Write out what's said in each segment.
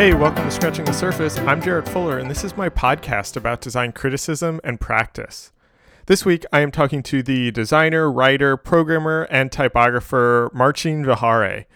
Hey, welcome to Scratching the Surface. I'm Jarrett Fuller, and this is my podcast about design criticism and practice. This week, I am talking to the designer, writer, programmer, and typographer Marcin Wichary.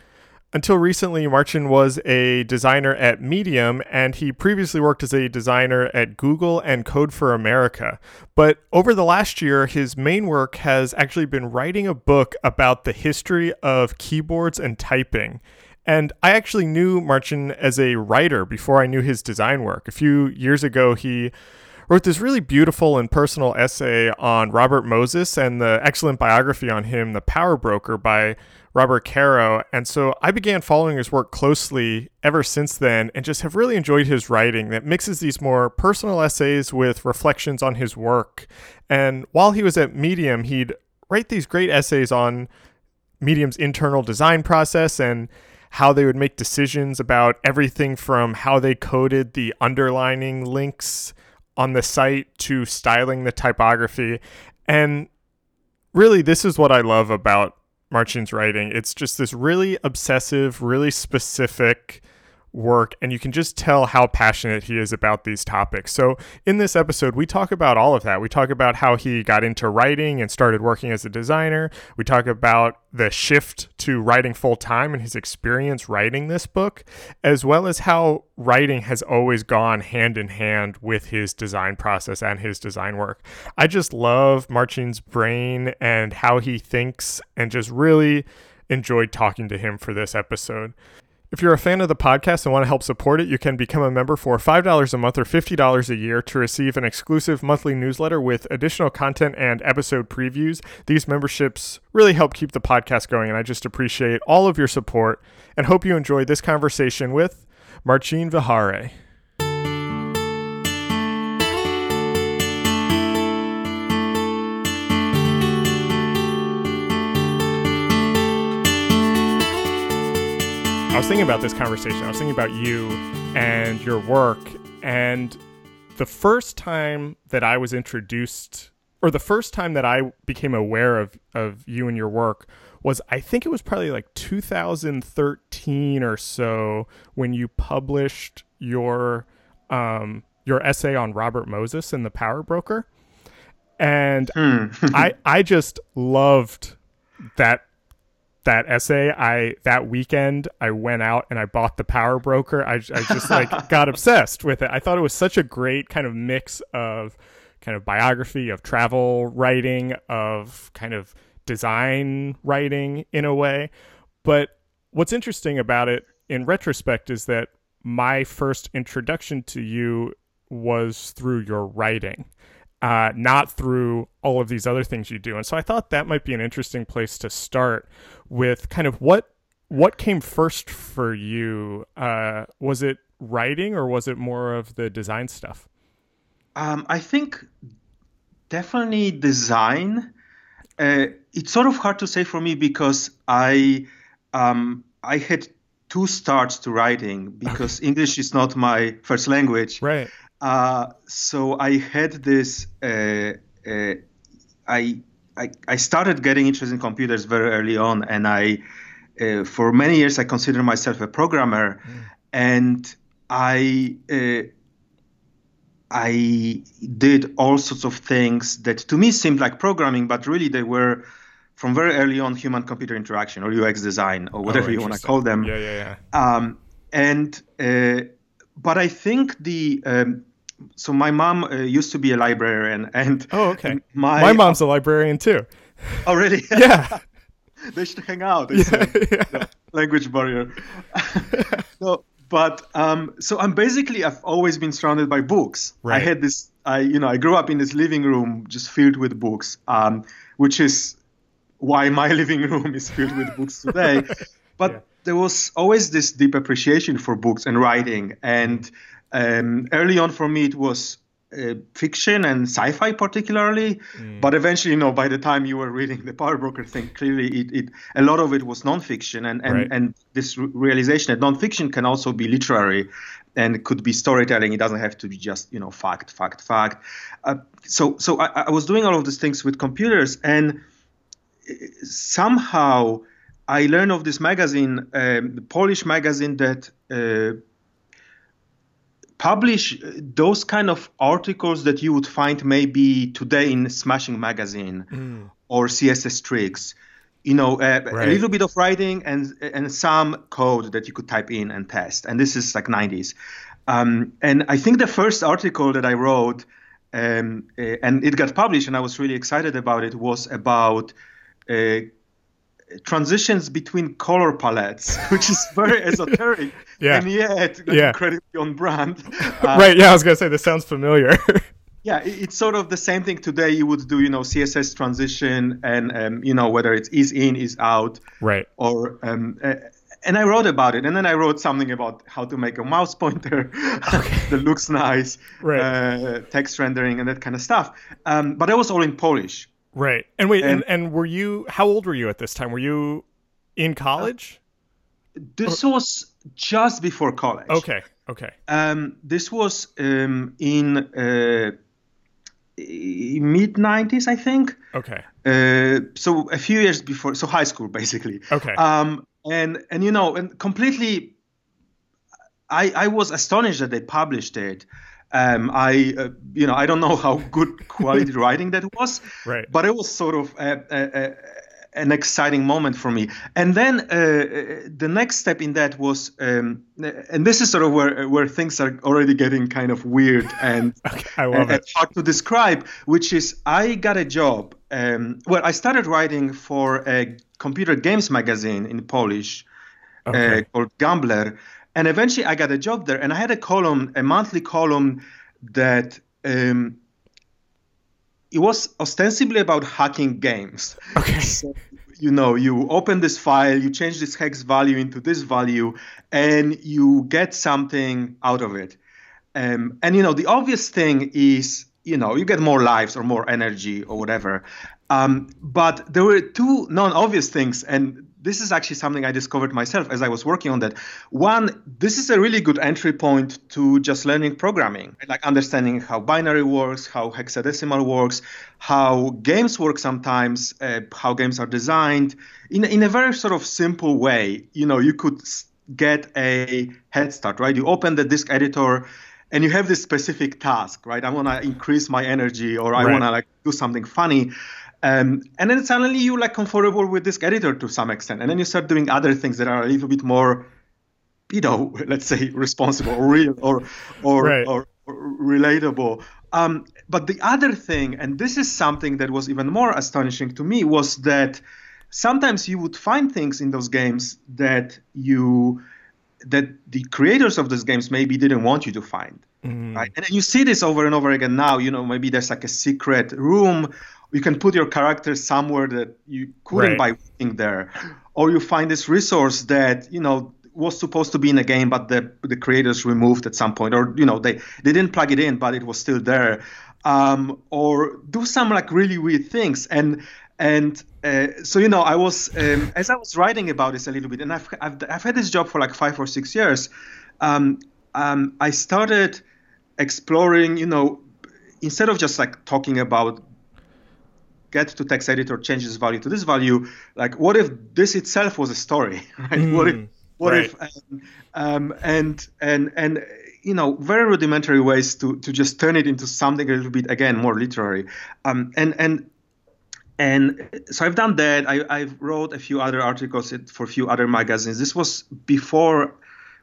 Until recently, Marcin was a designer at Medium, and he previously worked as a designer at Google and Code for America. But over the last year, his main work has actually been writing a book about the history of keyboards and typing. And I actually knew Marcin as a writer before I knew his design work. A few years ago, he wrote this really beautiful and personal essay on Robert Moses and the excellent biography on him, The Power Broker, by Robert Caro. And so I began following his work closely ever since then and just have really enjoyed his writing that mixes these more personal essays with reflections on his work. And while he was at Medium, he'd write these great essays on Medium's internal design process and how they would make decisions about everything from how they coded the underlining links on the site to styling the typography. And really, this is what I love about Marcin's writing. It's just this really obsessive, really specific work, and you can just tell how passionate he is about these topics. So, in this episode, we talk about all of that. We talk about how he got into writing and started working as a designer. We talk about the shift to writing full time and his experience writing this book, as well as how writing has always gone hand in hand with his design process and his design work. I just love Marcin's brain and how he thinks, and just really enjoyed talking to him for this episode. If you're a fan of the podcast and want to help support it, you can become a member for $5 a month or $50 a year to receive an exclusive monthly newsletter with additional content and episode previews. These memberships really help keep the podcast going, and I just appreciate all of your support and hope you enjoy this conversation with Marcin Wichary. I was thinking about this conversation. I was thinking about you and your work. And the first time that I was introduced, or the first time that I became aware of, of you and your work, was I think it was probably like 2013 or so when you published your um, your essay on Robert Moses and the Power Broker. And hmm. I I just loved that that essay i that weekend i went out and i bought the power broker. I, I just like got obsessed with it. I thought it was such a great kind of mix of kind of biography of travel writing of kind of design writing in a way. But what's interesting about it in retrospect is that my first introduction to you was through your writing uh, not through all of these other things you do. And so I thought that might be an interesting place to start with kind of what what came first for you. Uh, was it writing or was it more of the design stuff? Um, I think definitely design. Uh, it's sort of hard to say for me because I um, I had two starts to writing because English is not my first language. Right. Uh, so I had this. Uh, uh, I, I, I started getting interested in computers very early on, and I, uh, for many years, I considered myself a programmer, mm. and I. Uh, I did all sorts of things that to me seemed like programming, but really they were from very early on human computer interaction or UX design or whatever oh, you want to call them. Yeah, yeah, yeah. Um, and uh, but I think the um, so my mom uh, used to be a librarian, and oh, okay. My my mom's a librarian too. Oh, really? yeah. they should hang out. Yeah, yeah. language barrier. so, but um, so I'm basically I've always been surrounded by books. Right. I had this. I you know I grew up in this living room just filled with books, um, which is why my living room is filled with books today. But yeah. there was always this deep appreciation for books and writing, and um, early on for me, it was uh, fiction and sci-fi particularly, mm. but eventually, you know, by the time you were reading the Power Broker thing, clearly it, it a lot of it was nonfiction, and and, right. and this realization that nonfiction can also be literary, and could be storytelling. It doesn't have to be just you know fact, fact, fact. Uh, so so I, I, was doing all of these things with computers, and uh, somehow I learned of this magazine, um, the Polish magazine that. Uh, publish those kind of articles that you would find maybe today in Smashing Magazine mm. or CSS Tricks. You know, uh, right. a little bit of writing and and some code that you could type in and test. And this is like 90s. Um, and I think the first article that I wrote, um, uh, and it got published, and I was really excited about it, was about uh, transitions between color palettes, which is very esoteric yeah. and yet yeah. incredibly on brand. Uh, right. Yeah, I was gonna say this sounds familiar. yeah, it's sort of the same thing today. You would do, you know, CSS transition, and um, you know whether it's is in, is out, right, or um, uh, and I wrote about it, and then I wrote something about how to make a mouse pointer okay. that looks nice, right. uh, text rendering, and that kind of stuff. Um, but it was all in Polish. Right. And wait, and, and, and were you? How old were you at this time? Were you in college? This or? was just before college. Okay. Okay. Um, this was um, in uh, mid '90s, I think. Okay. Uh, so a few years before, so high school, basically. Okay. Um, and and you know, and completely, I I was astonished that they published it. Um, I, uh, you know, I don't know how good quality writing that was, right. but it was sort of a, a, a, an exciting moment for me. And then uh, the next step in that was, um, and this is sort of where where things are already getting kind of weird and, okay, I love and, hard to describe, which is I got a job. Um, well, I started writing for a computer games magazine in Polish uh, okay. uh, called Gambler and eventually I got a job there, and I had a column, a monthly column that um, it was ostensibly about hacking games. Okay. So, you know, you open this file, you change this hex value into this value, and you get something out of it. Um, and you know, the obvious thing is, you know, you get more lives or more energy or whatever. Um, but there were two non-obvious things, and this is actually something I discovered myself as I was working on that. One, this is a really good entry point to just learning programming, like understanding how binary works, how hexadecimal works, how games work sometimes, uh, how games are designed in, in a very sort of simple way. You know, you could get a head start, right? You open the disk editor and you have this specific task, right? I want to increase my energy or I right. want to like do something funny um, and then suddenly you like comfortable with this editor to some extent, and then you start doing other things that are a little bit more, you know, let's say responsible or real or or, right. or, or relatable. Um, but the other thing, and this is something that was even more astonishing to me, was that sometimes you would find things in those games that you that the creators of those games maybe didn't want you to find. Mm. Right? And you see this over and over again now. You know, maybe there's like a secret room you can put your character somewhere that you couldn't right. by working there, or you find this resource that you know was supposed to be in a game, but the the creators removed at some point, or you know they they didn't plug it in, but it was still there, um, or do some like really weird things and. And uh, so you know, I was um, as I was writing about this a little bit, and I've, I've, I've had this job for like five or six years. Um, um, I started exploring, you know, instead of just like talking about get to text editor, change this value to this value. Like, what if this itself was a story, right? Mm, what if, what right. if, um, um, and and and you know, very rudimentary ways to to just turn it into something a little bit again more literary. Um, and and and so I've done that. I, I've wrote a few other articles for a few other magazines. This was before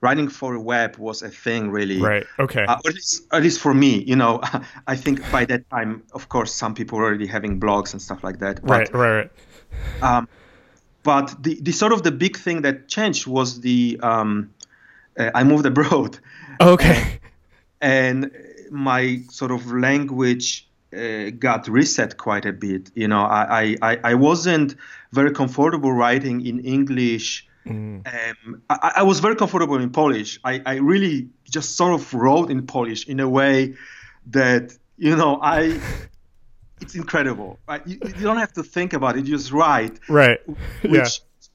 writing for a web was a thing really. Right okay. Uh, at, least, at least for me you know i think by that time of course some people were already having blogs and stuff like that but, right right right. um, but the, the sort of the big thing that changed was the um, uh, i moved abroad. Okay. And, and my sort of language uh, got reset quite a bit you know. I, I i wasn't very comfortable writing in english Mm. Um, I, I, was very comfortable in Polish. I, I really just sort of wrote in Polish in a way that you know I. it's incredible. Right? You, you, don't have to think about it; you just write. Right. Which yeah.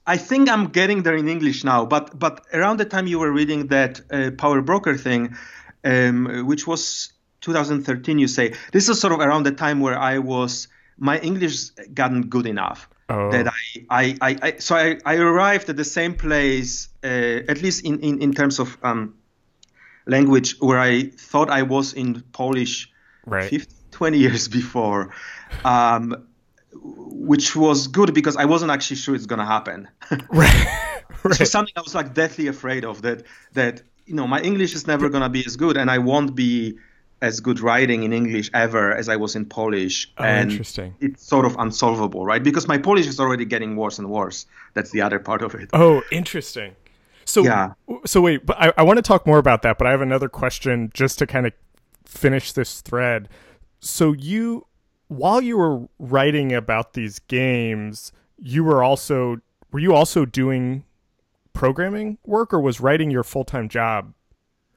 I think I'm getting there in English now. But but around the time you were reading that uh, Power Broker thing, um, which was 2013, you say this is sort of around the time where I was my English gotten good enough Oh. That I, I, I, I, so I, I arrived at the same place, uh, at least in, in, in terms of um, language where I thought I was in Polish right. 50, 20 years before, um, which was good because I wasn't actually sure it's going to happen. right. right. So something I was like deathly afraid of that that you know my English is never going to be as good and I won't be as good writing in English ever as I was in Polish. Oh, and interesting. It's sort of unsolvable, right? Because my Polish is already getting worse and worse. That's the other part of it. Oh, interesting. So yeah. So wait, but I, I want to talk more about that, but I have another question just to kind of finish this thread. So you while you were writing about these games, you were also were you also doing programming work or was writing your full-time job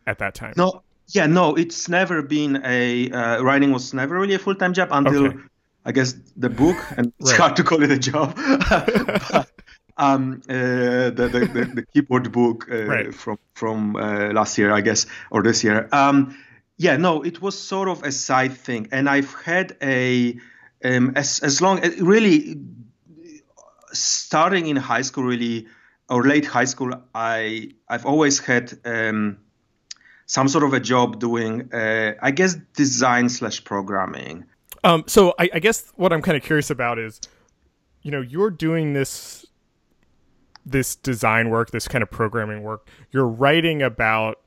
at that time? No, yeah, no, it's never been a uh, writing was never really a full time job until Okay. I guess the book, and it's Right. hard to call it a job. but, um, uh, the, the, the the keyboard book uh, Right. from from uh, last year, I guess, or this year. Um, yeah, no, it was sort of a side thing, and I've had a um, as as long as really starting in high school, really or late high school, I I've always had. Um, some sort of a job doing, uh, I guess, design slash programming. Um, so I, I guess what I'm kind of curious about is, you know, you're doing this this design work, this kind of programming work. You're writing about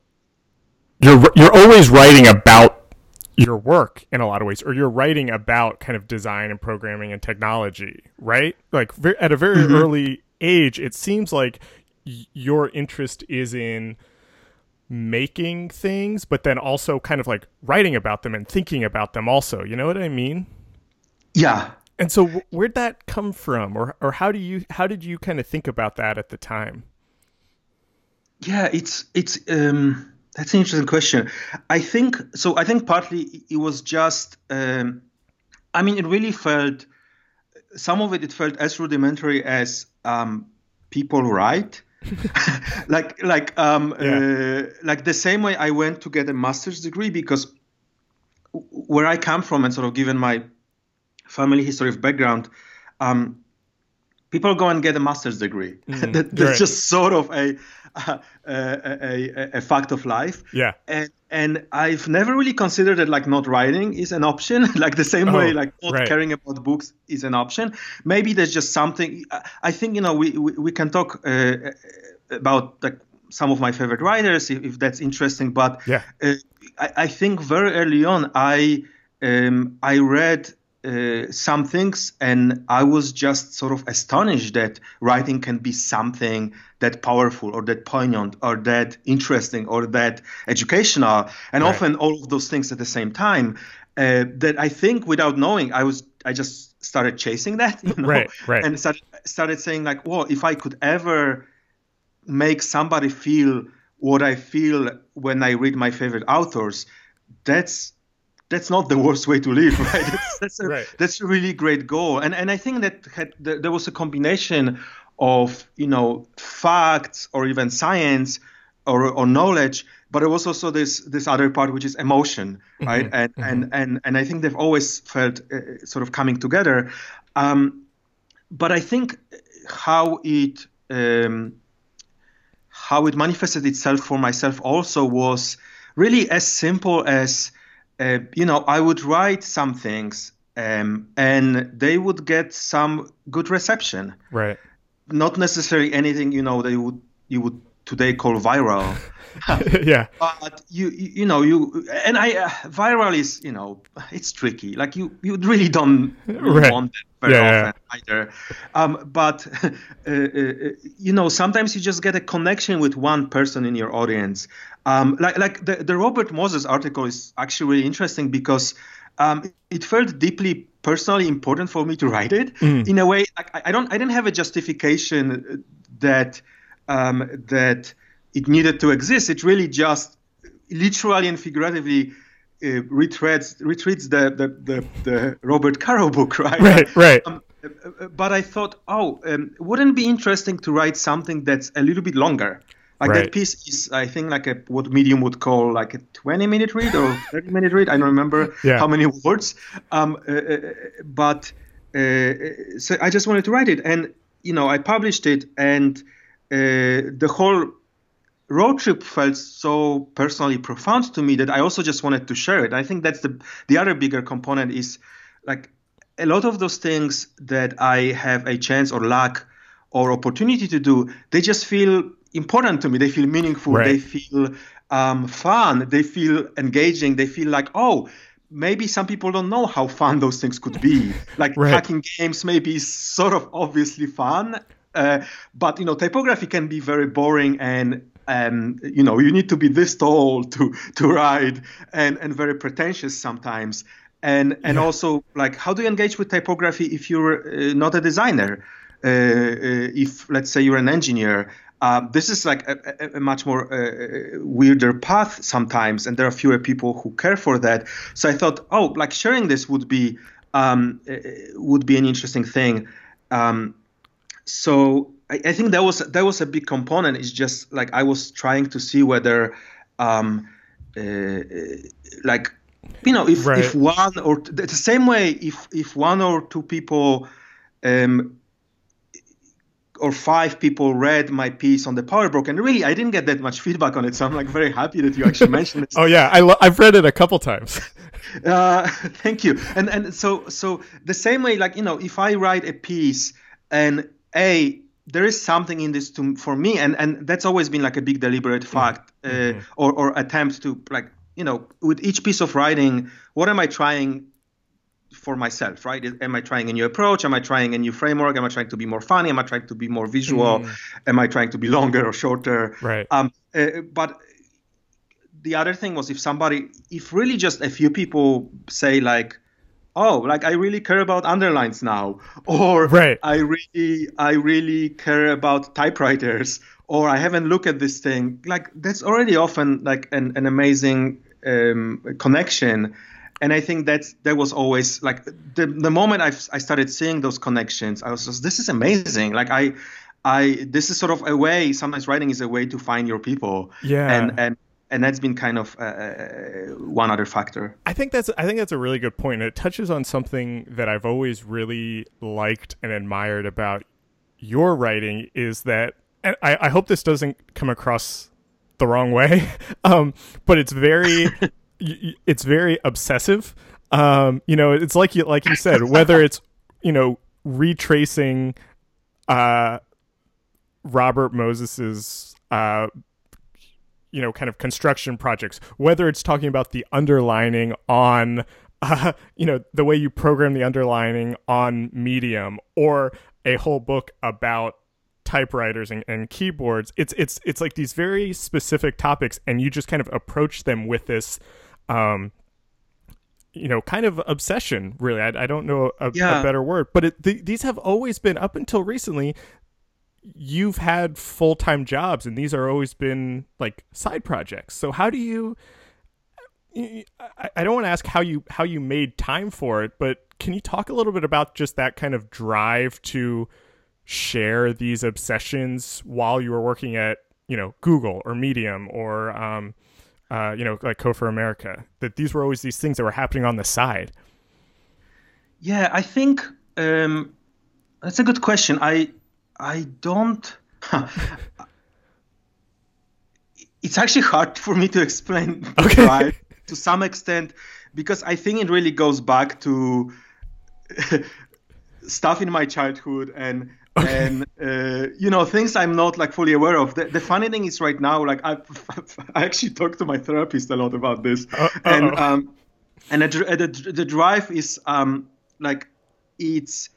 you're you're always writing about your work in a lot of ways, or you're writing about kind of design and programming and technology, right? Like at a very early age, it seems like your interest is in making things, but then also kind of like writing about them and thinking about them also. You know what I mean? Yeah. And so where'd that come from or or how do you how did you kind of think about that at the time? Yeah, it's it's um that's an interesting question. I think so I think partly it was just um I mean it really felt some of it it felt as rudimentary as um people write. like like um Yeah. uh, like the same way I went to get a master's degree because where I come from and sort of given my family history of background, um, people go and get a master's degree. that, that's right. just sort of a a, a, a, a fact of life. Yeah. And and I've never really considered that like not writing is an option. like the same way Oh, like not right. caring about books is an option. Maybe there's just something. I- I think you know we we, we can talk uh, about like some of my favorite writers if, if that's interesting. But Yeah. uh, I, I think very early on I um, I read uh, some things and I was just sort of astonished that writing can be something that powerful or that poignant or that interesting or that educational and Right. often all of those things at the same time. Uh, that I think without knowing, I was I just started chasing that, you know, Right, right. and started started saying like, well, if I could ever make somebody feel what I feel when I read my favorite authors, that's that's not the worst way to live, right? That's, that's, a, Right. that's a really great goal, and and I think that had, there was a combination of you know facts or even science or, or knowledge, but there was also this this other part which is emotion, right? And, and and and I think they've always felt uh, sort of coming together. Um, but I think how it um, how it manifested itself for myself also was really as simple as uh, you know I would write some things um, and they would get some good reception, Right. not necessarily anything you know they would you would today call viral. yeah. but you you know you and I uh, viral is you know it's tricky like you you really don't really Right. want that very Yeah, often either um, but uh, uh, you know sometimes you just get a connection with one person in your audience um, like like the, the Robert Moses article is actually really interesting because um, it felt deeply personally important for me to write it Mm. in a way like, I, I don't I didn't have a justification that um, that it needed to exist. It really just literally and figuratively uh, retreads retreats the, the, the, the Robert Caro book, right? Right, right. Um, but I thought, oh, um, wouldn't it be interesting to write something that's a little bit longer? Like Right. that piece is, I think, like a what Medium would call like a 20 minute read or 30 minute read. I don't remember Yeah. how many words. Um, uh, uh, but uh, so I just wanted to write it, and you know, I published it, and the whole road trip felt so personally profound to me that I also just wanted to share it. I think that's the the other bigger component is like a lot of those things that I have a chance or luck or opportunity to do, they just feel important to me. They feel meaningful. Right. They feel um, fun. They feel engaging. They feel like, oh, maybe some people don't know how fun those things could be. Like right. hacking games may be sort of obviously fun, uh, but you know, typography can be very boring and um, you know you need to be this tall to to ride and and very pretentious sometimes. And and yeah. also like how do you engage with typography if you're uh, not a designer? Uh, uh if let's say you're an engineer uh, this is like a, a, a much more uh, weirder path sometimes and there are fewer people who care for that. So i thought oh like sharing this would be um, uh, would be an interesting thing. Um, so I, I, think that was that was a big component. It's just like i was trying to see whether um, like you know if, right. if one or the same way if if one or two people um, or five people read my piece on the power broker and really i didn't get that much feedback on it so i'm like very happy that you actually mentioned it oh yeah. I lo- i've read it a couple times. Uh, thank you. And and so so the same way like you know if i write a piece and a there is something in this to for me and and that's always been like a big deliberate mm-hmm. fact uh, mm-hmm. or or attempt to like you know, with each piece of writing, what am I trying for myself, right? Am I trying a new approach? Am I trying a new framework? Am I trying to be more funny? Am I trying to be more visual? Mm. Am I trying to be longer or shorter? Right. Um, uh, but the other thing was if somebody, if really just a few people say like, oh, like I really care about underlines now, or right. I really, I really care about typewriters, or I haven't looked at this thing. Like that's already often like an, an amazing um, connection. And I think that's that was always like the the moment I I started seeing those connections, I was just this is amazing. Like I I this is sort of a way. Sometimes writing is a way to find your people. Yeah. And and and that's been kind of uh, uh, one other factor. I think that's I think that's a really good point. It touches on something that I've always really liked and admired about your writing is that and I, I hope this doesn't come across the wrong way, um, but it's very it's very obsessive. Um, you know, it's like you like you said, whether it's you know retracing uh, Robert Moses's uh, you know kind of construction projects, whether it's talking about the underlining on uh, you know the way you program the underlining on Medium, or a whole book about typewriters and, and keyboards it's it's it's like these very specific topics and you just kind of approach them with this um you know kind of obsession really i, I don't know a, yeah. a better word but it, th- these have always been up until recently you've had full-time jobs and these are always been like side projects so how do you I, don't want to ask how you how you made time for it but can you talk a little bit about just that kind of drive to share these obsessions while you were working at you know Google or Medium or um, uh, you know like Code for America. That these were always these things that were happening on the side. Yeah, I think um, that's a good question. I I don't. it's actually hard for me to explain okay. right to some extent because I think it really goes back to stuff in my childhood and Okay. and uh, you know things I'm not like fully aware of. The, the funny thing is right now, like I, I actually talk to my therapist a lot about this, uh, and um, and the, the, the drive is um like it's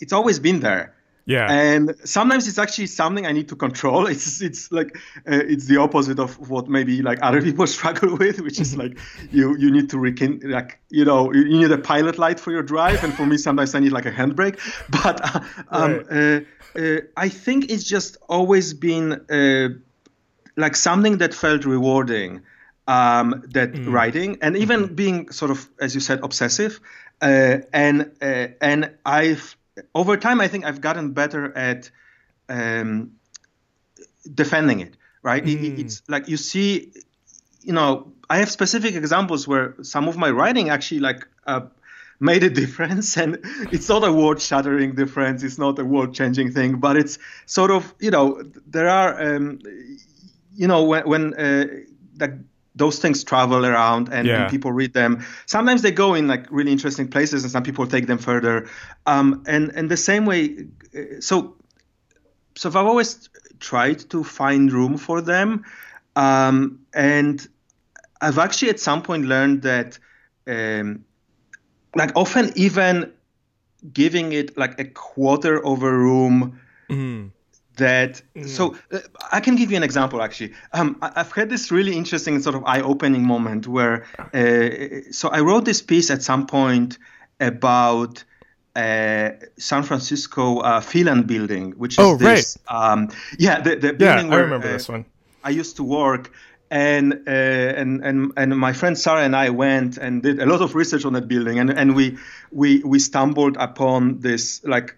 it's always been there. Yeah. And sometimes it's actually something I need to control. It's it's like uh, it's the opposite of what maybe like other people struggle with, which is like you you need to rekin like you know you need a pilot light for your drive, and for me sometimes I need like a handbrake. But uh, um, right. uh, uh, I think it's just always been uh, like something that felt rewarding. Um, that mm. writing and even mm-hmm. being sort of, as you said, obsessive, uh, and and I've over time, I think I've gotten better at um, defending it. Right? Mm. It, it's like you see, you know, I have specific examples where some of my writing actually like uh, made a difference, and it's not a world-shattering difference. It's not a world-changing thing, but it's sort of, you know, there are. Um, you know, when, when uh, that those things travel around and, yeah. and, people read them. Sometimes they go in like really interesting places, and some people take them further. Um, and and the same way, uh, so so I've always tried to find room for them, um, and I've actually at some point learned that, um, like often even giving it like a quarter of a room. Mm that mm. so uh, i can give you an example actually um, I, have had this really interesting sort of eye-opening moment where uh, so i wrote this piece at some point about uh, San Francisco uh, Phelan building, which is oh, this. Right. Um, yeah, the, the building yeah, where, I remember uh, this one. I used to work, and uh, and and and my friend Sarah and I went and did a lot of research on that building, and and we we we stumbled upon this like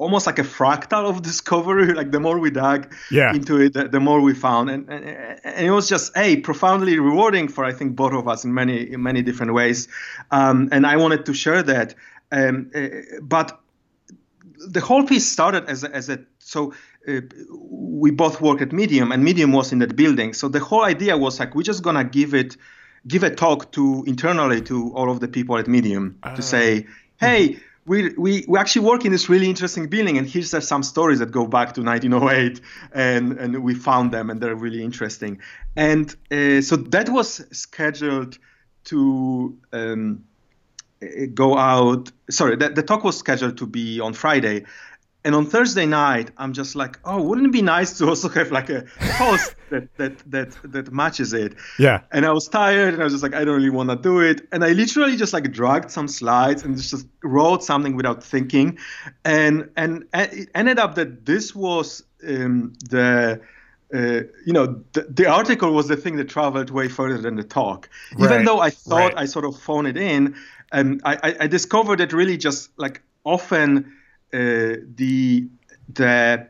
almost like a fractal of discovery. Like the more we dug yeah. into it, the, the, more we found, and, and, and it was just a profoundly rewarding for I think both of us in many in many different ways. Um, and I wanted to share that. Um, uh, but the whole piece started as a, as a so uh, we both work at Medium, and Medium was in that building. So the whole idea was like we're just gonna give it give a talk to internally to all of the people at Medium uh. to say, hey we, we, we actually work in this really interesting building, and here's some stories that go back to 1908, and, and we found them, and they're really interesting. And uh, so that was scheduled to um, go out. Sorry, the, the talk was scheduled to be on Friday, and on Thursday night, I'm just like, oh, wouldn't it be nice to also have like a post that that that that matches it? Yeah. And I was tired, and I was just like, I don't really want to do it. And I literally just like dragged some slides and just wrote something without thinking, and and it ended up that this was um, the. Uh, you know, the, the, article was the thing that traveled way further than the talk. Right. Even though I thought right. I sort of phoned it in, and I, I discovered that really just like often the the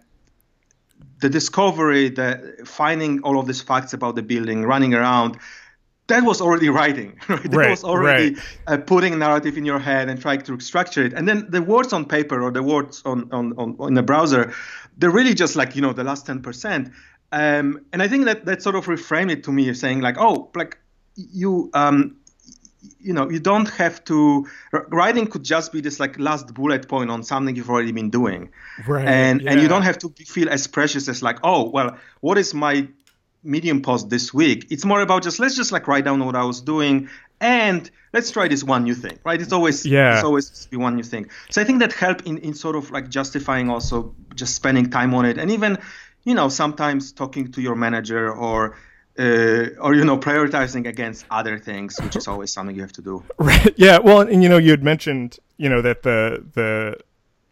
the discovery, the finding all of these facts about the building, running around, that was already writing. Right? That right, was already right. uh, putting a narrative in your head and trying to structure it. And then the words on paper or the words on on, on in the browser, they're really just like you know the last ten percent. Um, and I think that that sort of reframed it to me, saying like, oh, like you um, you know you don't have to writing could just be this like last bullet point on something you've already been doing. Right and yeah. and you don't have to feel as precious as like oh well what is my medium post this week? It's more about just let's just like write down what i was doing and let's try this one new thing right? It's always yeah. it's always be one new thing. So i think that helped in, in sort of like justifying also just spending time on it and even you know sometimes talking to your manager or uh, or you know prioritizing against other things which is always something you have to do. Right. Yeah well and you know you had mentioned you know that the the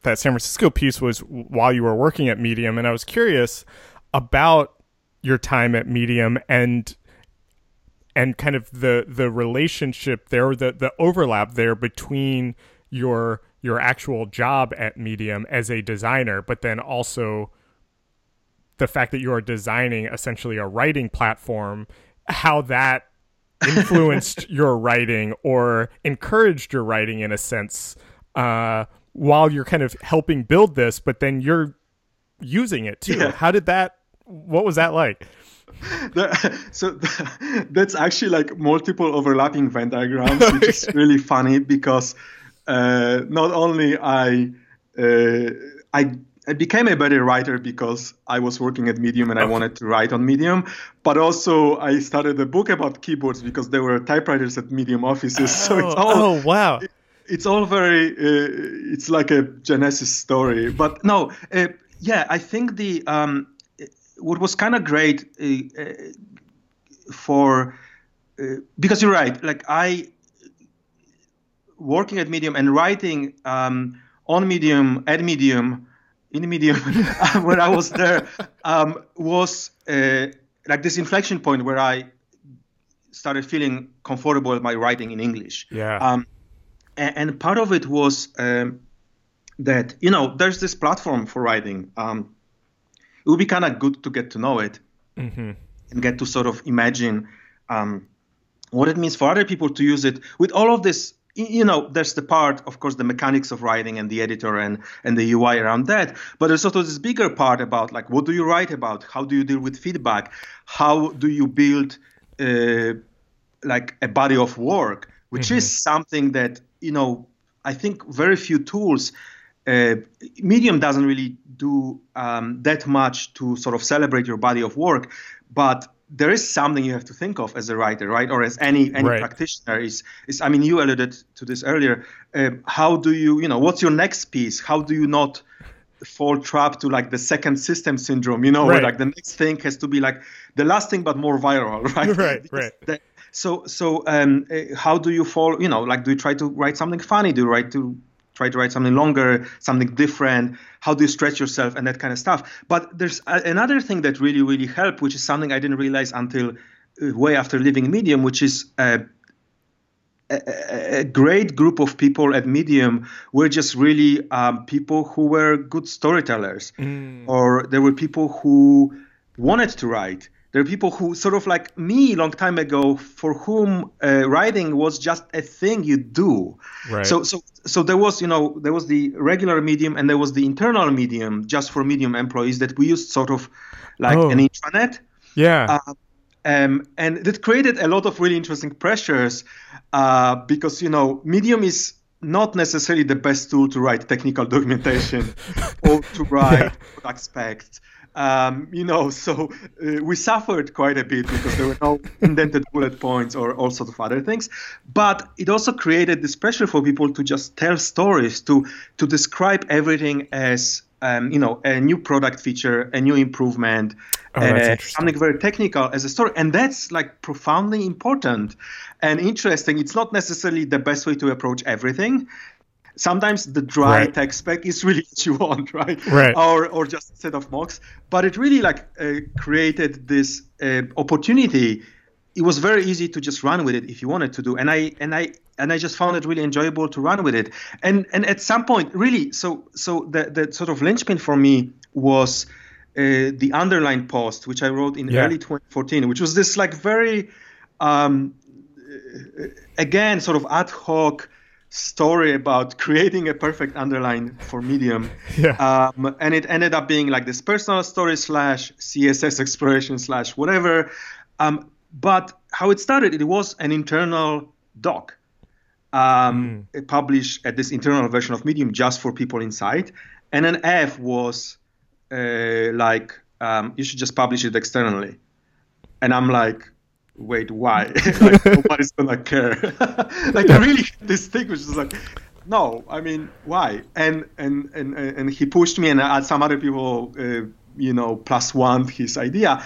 that san francisco piece was while you were working at medium and i was curious about your time at medium and and kind of the the relationship there the the overlap there between your your actual job at medium as a designer but then also the fact that you are designing essentially a writing platform, how that influenced your writing or encouraged your writing in a sense uh, while you're kind of helping build this, but then you're using it too. Yeah. How did that? What was that like? So that's actually like multiple overlapping Venn diagrams, which is really funny because uh, not only I uh, I I became a better writer because I was working at Medium and I wanted to write on Medium. But also, I started a book about keyboards because there were typewriters at Medium offices. Oh, so it's all, oh wow. It, it's all very, uh, it's like a Genesis story. But no, uh, yeah, I think the, um, what was kind of great uh, uh for, uh, because you're right, like I, working at Medium and writing um, on Medium, at Medium, in the medium when I was there um, was uh, like this inflection point where I started feeling comfortable with my writing in English. Yeah. Um, and, and, part of it was um, that you know there's this platform for writing. Um, it would be kind of good to get to know it mm-hmm. and get to sort of imagine um, what it means for other people to use it with all of this you know, there's the part, of course, the mechanics of writing and the editor and and the UI around that. But there's also this bigger part about like what do you write about? How do you deal with feedback? How do you build uh, like a body of work, which mm-hmm. is something that you know I think very few tools. Uh, Medium doesn't really do um, that much to sort of celebrate your body of work, but there is something you have to think of as a writer, right, or as any any right. practitioner is. Is I mean, you alluded to this earlier. Uh, how do you, you know, what's your next piece? How do you not fall trap to like the second system syndrome? You know, right. where like the next thing has to be like the last thing but more viral, right? Right, right. The, so so um, uh, how do you fall? You know, like do you try to write something funny? Do you write to try to write something longer, something different? How do you stretch yourself and that kind of stuff? But there's a, another thing that really, really helped, which is something I didn't realize until uh, way after leaving Medium, which is uh, a, a, great group of people at Medium were just really um, people who were good storytellers, mm. or there were people who wanted to write. There are people who sort of like me long time ago for whom uh, writing was just a thing you do. Right. So so so there was you know there was the regular medium and there was the internal medium just for medium employees that we used sort of like oh. an intranet. Yeah. Uh, um, and that created a lot of really interesting pressures uh, because you know medium is not necessarily the best tool to write technical documentation or to write yeah. product specs um, you know, so uh, we suffered quite a bit because there were no indented bullet points or all sorts of other things. But it also created this pressure for people to just tell stories, to to describe everything as um, you know a new product feature, a new improvement, oh, uh, something very technical as a story, and that's like profoundly important and interesting. It's not necessarily the best way to approach everything sometimes the dry right. tech spec is really what you want, right? Right. Or or just a set of mocks. But it really like uh, created this uh, opportunity. It was very easy to just run with it if you wanted to do, and I and I and I just found it really enjoyable to run with it. And and at some point, really, so so the the sort of linchpin for me was. Uh, the underline post, which I wrote in yeah. early 2014, which was this like very, um, uh, again, sort of ad hoc story about creating a perfect underline for Medium. Yeah. Um, and it ended up being like this personal story slash CSS exploration slash whatever. Um, but how it started, it was an internal doc um, mm. published at this internal version of Medium just for people inside. And an F was uh, like, um, you should just publish it externally. And I'm like, wait, why? like nobody's gonna care. like I really this thing was just like, no, I mean, why? And and and and he pushed me, and uh, some other people, uh, you know, plus one his idea,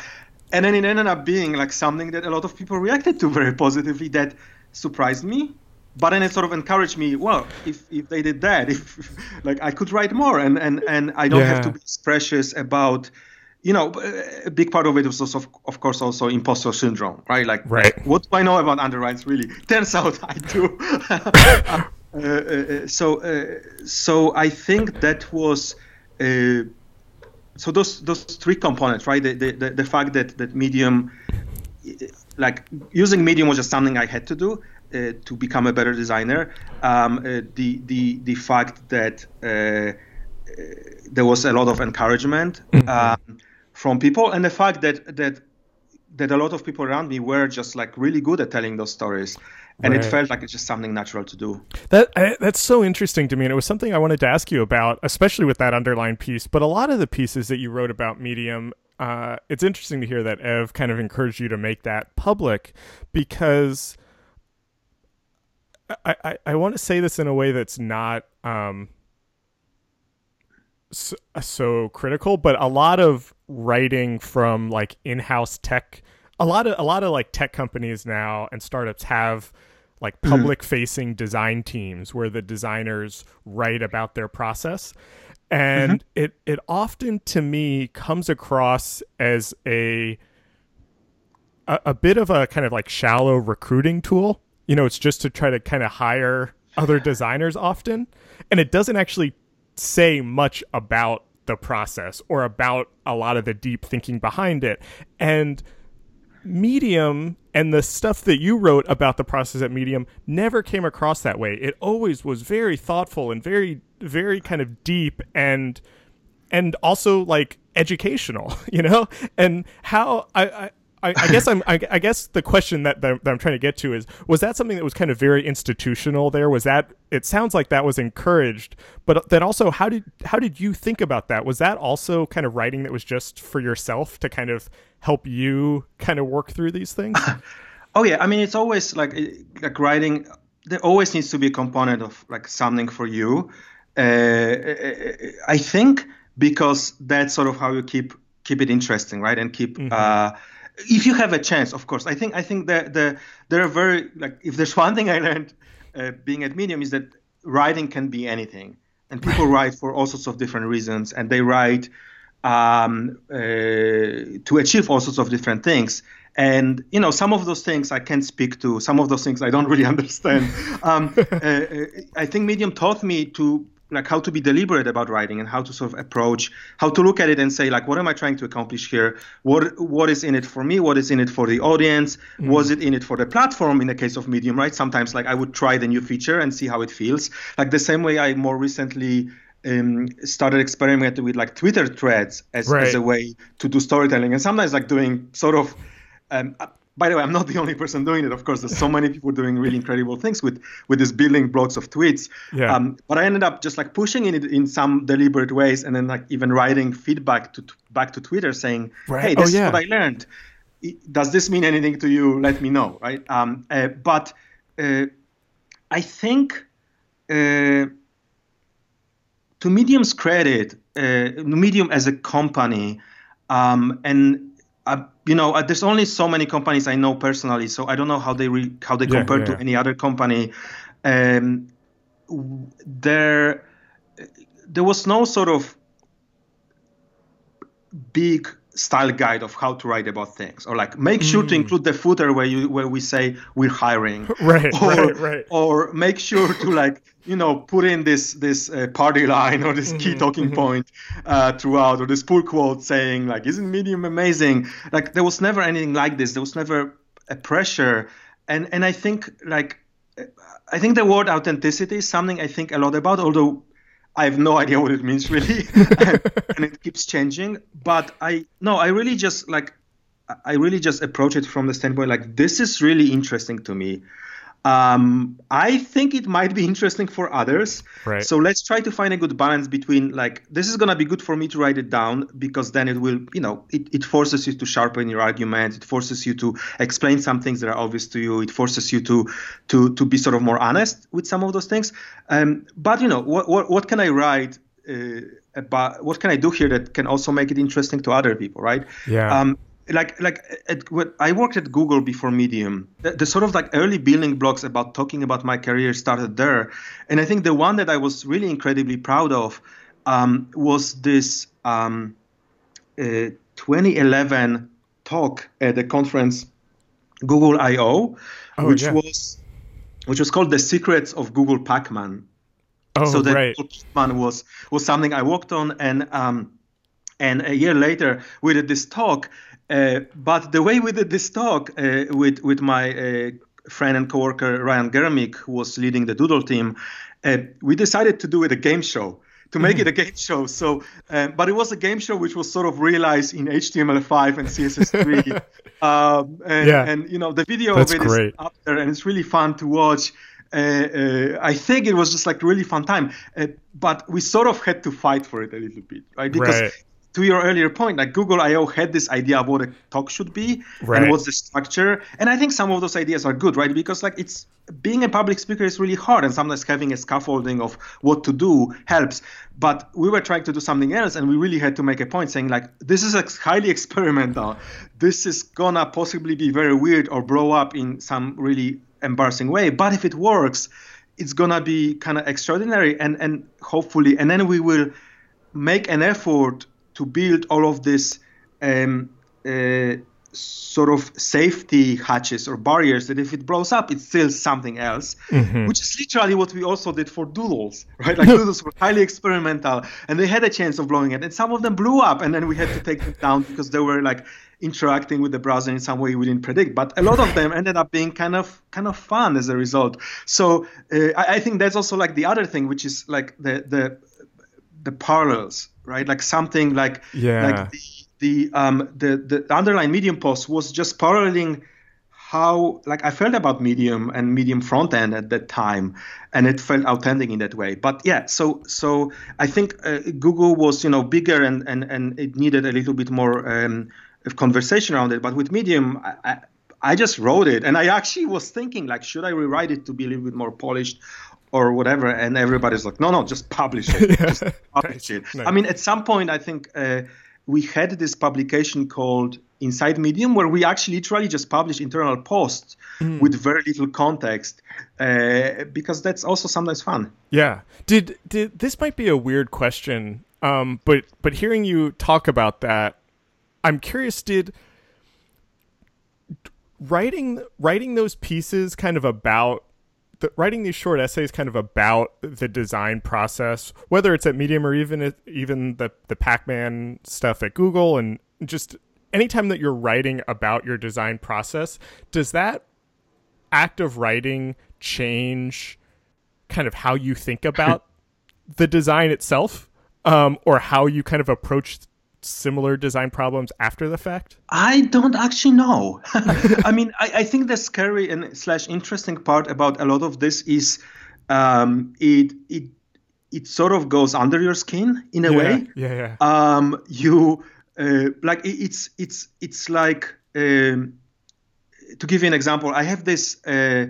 and then it ended up being like something that a lot of people reacted to very positively. That surprised me. But then it sort of encouraged me. Well, if, if they did that, if like I could write more, and and and I don't yeah. have to be precious about you know, a big part of it was also, of course, also imposter syndrome, right? Like, right. what do I know about underwrites really? Turns out I do. uh, uh, uh, so, uh, so I think that was, uh, so those those three components, right? The, the, the fact that that Medium, like using Medium was just something I had to do. Uh, to become a better designer, um, the the the fact that there was a lot of encouragement, mm-hmm. um, from people and the fact that that that a lot of people around me were just like really good at telling those stories and right. it felt like it's just something natural to do that I, that's so interesting to me and it was something i wanted to ask you about especially with that underlying piece but a lot of the pieces that you wrote about medium uh, it's interesting to hear that ev kind of encouraged you to make that public because i, I, I want to say this in a way that's not um, so, so critical but a lot of writing from like in-house tech a lot of a lot of like tech companies now and startups have like mm-hmm. public facing design teams where the designers write about their process and mm-hmm. it it often to me comes across as a, a a bit of a kind of like shallow recruiting tool you know it's just to try to kind of hire other designers often and it doesn't actually say much about the process or about a lot of the deep thinking behind it. And Medium and the stuff that you wrote about the process at Medium never came across that way. It always was very thoughtful and very, very kind of deep and and also like educational, you know. And how I, I I, I, guess I'm. I, I, guess the question that, that, I'm trying to get to is: was that something that was kind of very institutional? There was that. It sounds like that was encouraged, but then also, how did how did you think about that? Was that also kind of writing that was just for yourself to kind of help you kind of work through these things? oh yeah, I mean, it's always like like writing. There always needs to be a component of like something for you. Uh, I think because that's sort of how you keep keep it interesting, right? And keep. Mm-hmm. Uh, if you have a chance, of course. I think I think that the there are very like if there's one thing I learned uh, being at Medium is that writing can be anything, and people write for all sorts of different reasons, and they write um, uh, to achieve all sorts of different things. And you know, some of those things I can't speak to. Some of those things I don't really understand. Um, uh, uh, I think Medium taught me to like how to be deliberate about writing and how to sort of approach how to look at it and say like what am i trying to accomplish here? What what is in it for me? What is in it for the audience? Mm. was it in it for the platform in the case of medium right? Sometimes like i would try the new feature and see how it feels. Like the same way i more recently um, started experimenting with like twitter threads as, right. as a way to do storytelling and sometimes like doing sort of um, by the way, I'm not the only person doing it. Of course, there's so many people doing really incredible things with with these building blocks of tweets. Yeah. Um, but I ended up just like pushing it in some deliberate ways, and then like even writing feedback to back to Twitter saying, right. "Hey, this oh, yeah. is what I learned. Does this mean anything to you? Let me know." Right. Um, uh, but uh, I think. Uh, to Medium's credit, uh, Medium as a company, um, and uh, you know, uh, there's only so many companies I know personally, so I don't know how they re- how they yeah, compare yeah. to any other company. Um, there, there was no sort of big style guide of how to write about things or like make sure mm. to include the footer where you where we say we're hiring. Right or, right right. or make sure to like you know put in this this uh, party line or this mm-hmm, key talking mm-hmm. point uh, throughout or this pull quote saying like isn't medium amazing? Like there was never anything like this. There was never a pressure. And and i think like i think the word authenticity is something i think a lot about although I have no idea what it means really, and it keeps changing. But I no, I really just like I really just approach it from the standpoint like this is really interesting to me. Um, I think it might be interesting for others. Right. So let's try to find a good balance between like this is gonna be good for me to write it down because then it will, you know, it, it forces you to sharpen your argument. It forces you to explain some things that are obvious to you. It forces you to to to be sort of more honest with some of those things. Um, but you know, what what, what can I write? Uh, about what can I do here that can also make it interesting to other people, right? Yeah. Um, like like at, I worked at Google before Medium. The, the, sort of like early building blocks about talking about my career started there, and I think the one that I was really incredibly proud of um, was this um, uh, 2011 talk at the conference Google I/O, oh, which yeah. was which was called "The Secrets of Google Pacman." Oh, so that right. Pacman was was something I worked on, and um, and a year later we did this talk but the way we did this talk uh, with with my uh, friend and coworker Ryan Germick, who was leading the Doodle team, uh, we decided to do it a game show to make it a game show. So, um, but it was a game show which was sort of realized in HTML5 and CSS3. um, and, yeah. and, you know, the video That's of it great. is up there, and it's really fun to watch. Uh, uh, I think it was just like really fun time, uh, but we sort of had to fight for it a little bit, right? Because right to your earlier point, like Google I/O had this idea of what a talk should be right. and what's the structure, and I think some of those ideas are good, right? Because like it's being a public speaker is really hard, and sometimes having a scaffolding of what to do helps. But we were trying to do something else, and we really had to make a point saying like this is highly experimental. This is gonna possibly be very weird or blow up in some really embarrassing way. But if it works, it's gonna be kind of extraordinary, and and hopefully, and then we will make an effort to build all of this um, uh, sort of safety hatches or barriers that if it blows up, it's still something else, mm-hmm. which is literally what we also did for doodles, right? Like doodles were highly experimental and they had a chance of blowing it. And some of them blew up and then we had to take them down because they were like interacting with the browser in some way we didn't predict. But a lot of them ended up being kind of kind of fun as a result. So uh, I, I think that's also like the other thing, which is like the the the parallels, right? Like something like yeah. like the the um the the underlying medium post was just paralleling how like I felt about Medium and Medium front end at that time, and it felt authentic in that way. But yeah, so so I think uh, Google was you know bigger and and and it needed a little bit more um, conversation around it. But with Medium, I, I, I just wrote it, and I actually was thinking like, should I rewrite it to be a little bit more polished? Or whatever, and everybody's like, no, no, just publish it. Just publish it. Nice. I mean, at some point, I think uh, we had this publication called Inside Medium where we actually literally just publish internal posts mm. with very little context uh, because that's also sometimes fun. Yeah. Did did this might be a weird question, um, but but hearing you talk about that, I'm curious. Did writing writing those pieces kind of about the, writing these short essays kind of about the design process, whether it's at Medium or even even the the Pac-Man stuff at Google, and just anytime that you're writing about your design process, does that act of writing change kind of how you think about the design itself, um, or how you kind of approach similar design problems after the fact? I don't actually know. I mean, I, I, think the scary and slash interesting part about a lot of this is um, it it it sort of goes under your skin in a yeah, way. Yeah, yeah. Um, you uh, like it's it's it's like um, to give you an example. I have this uh,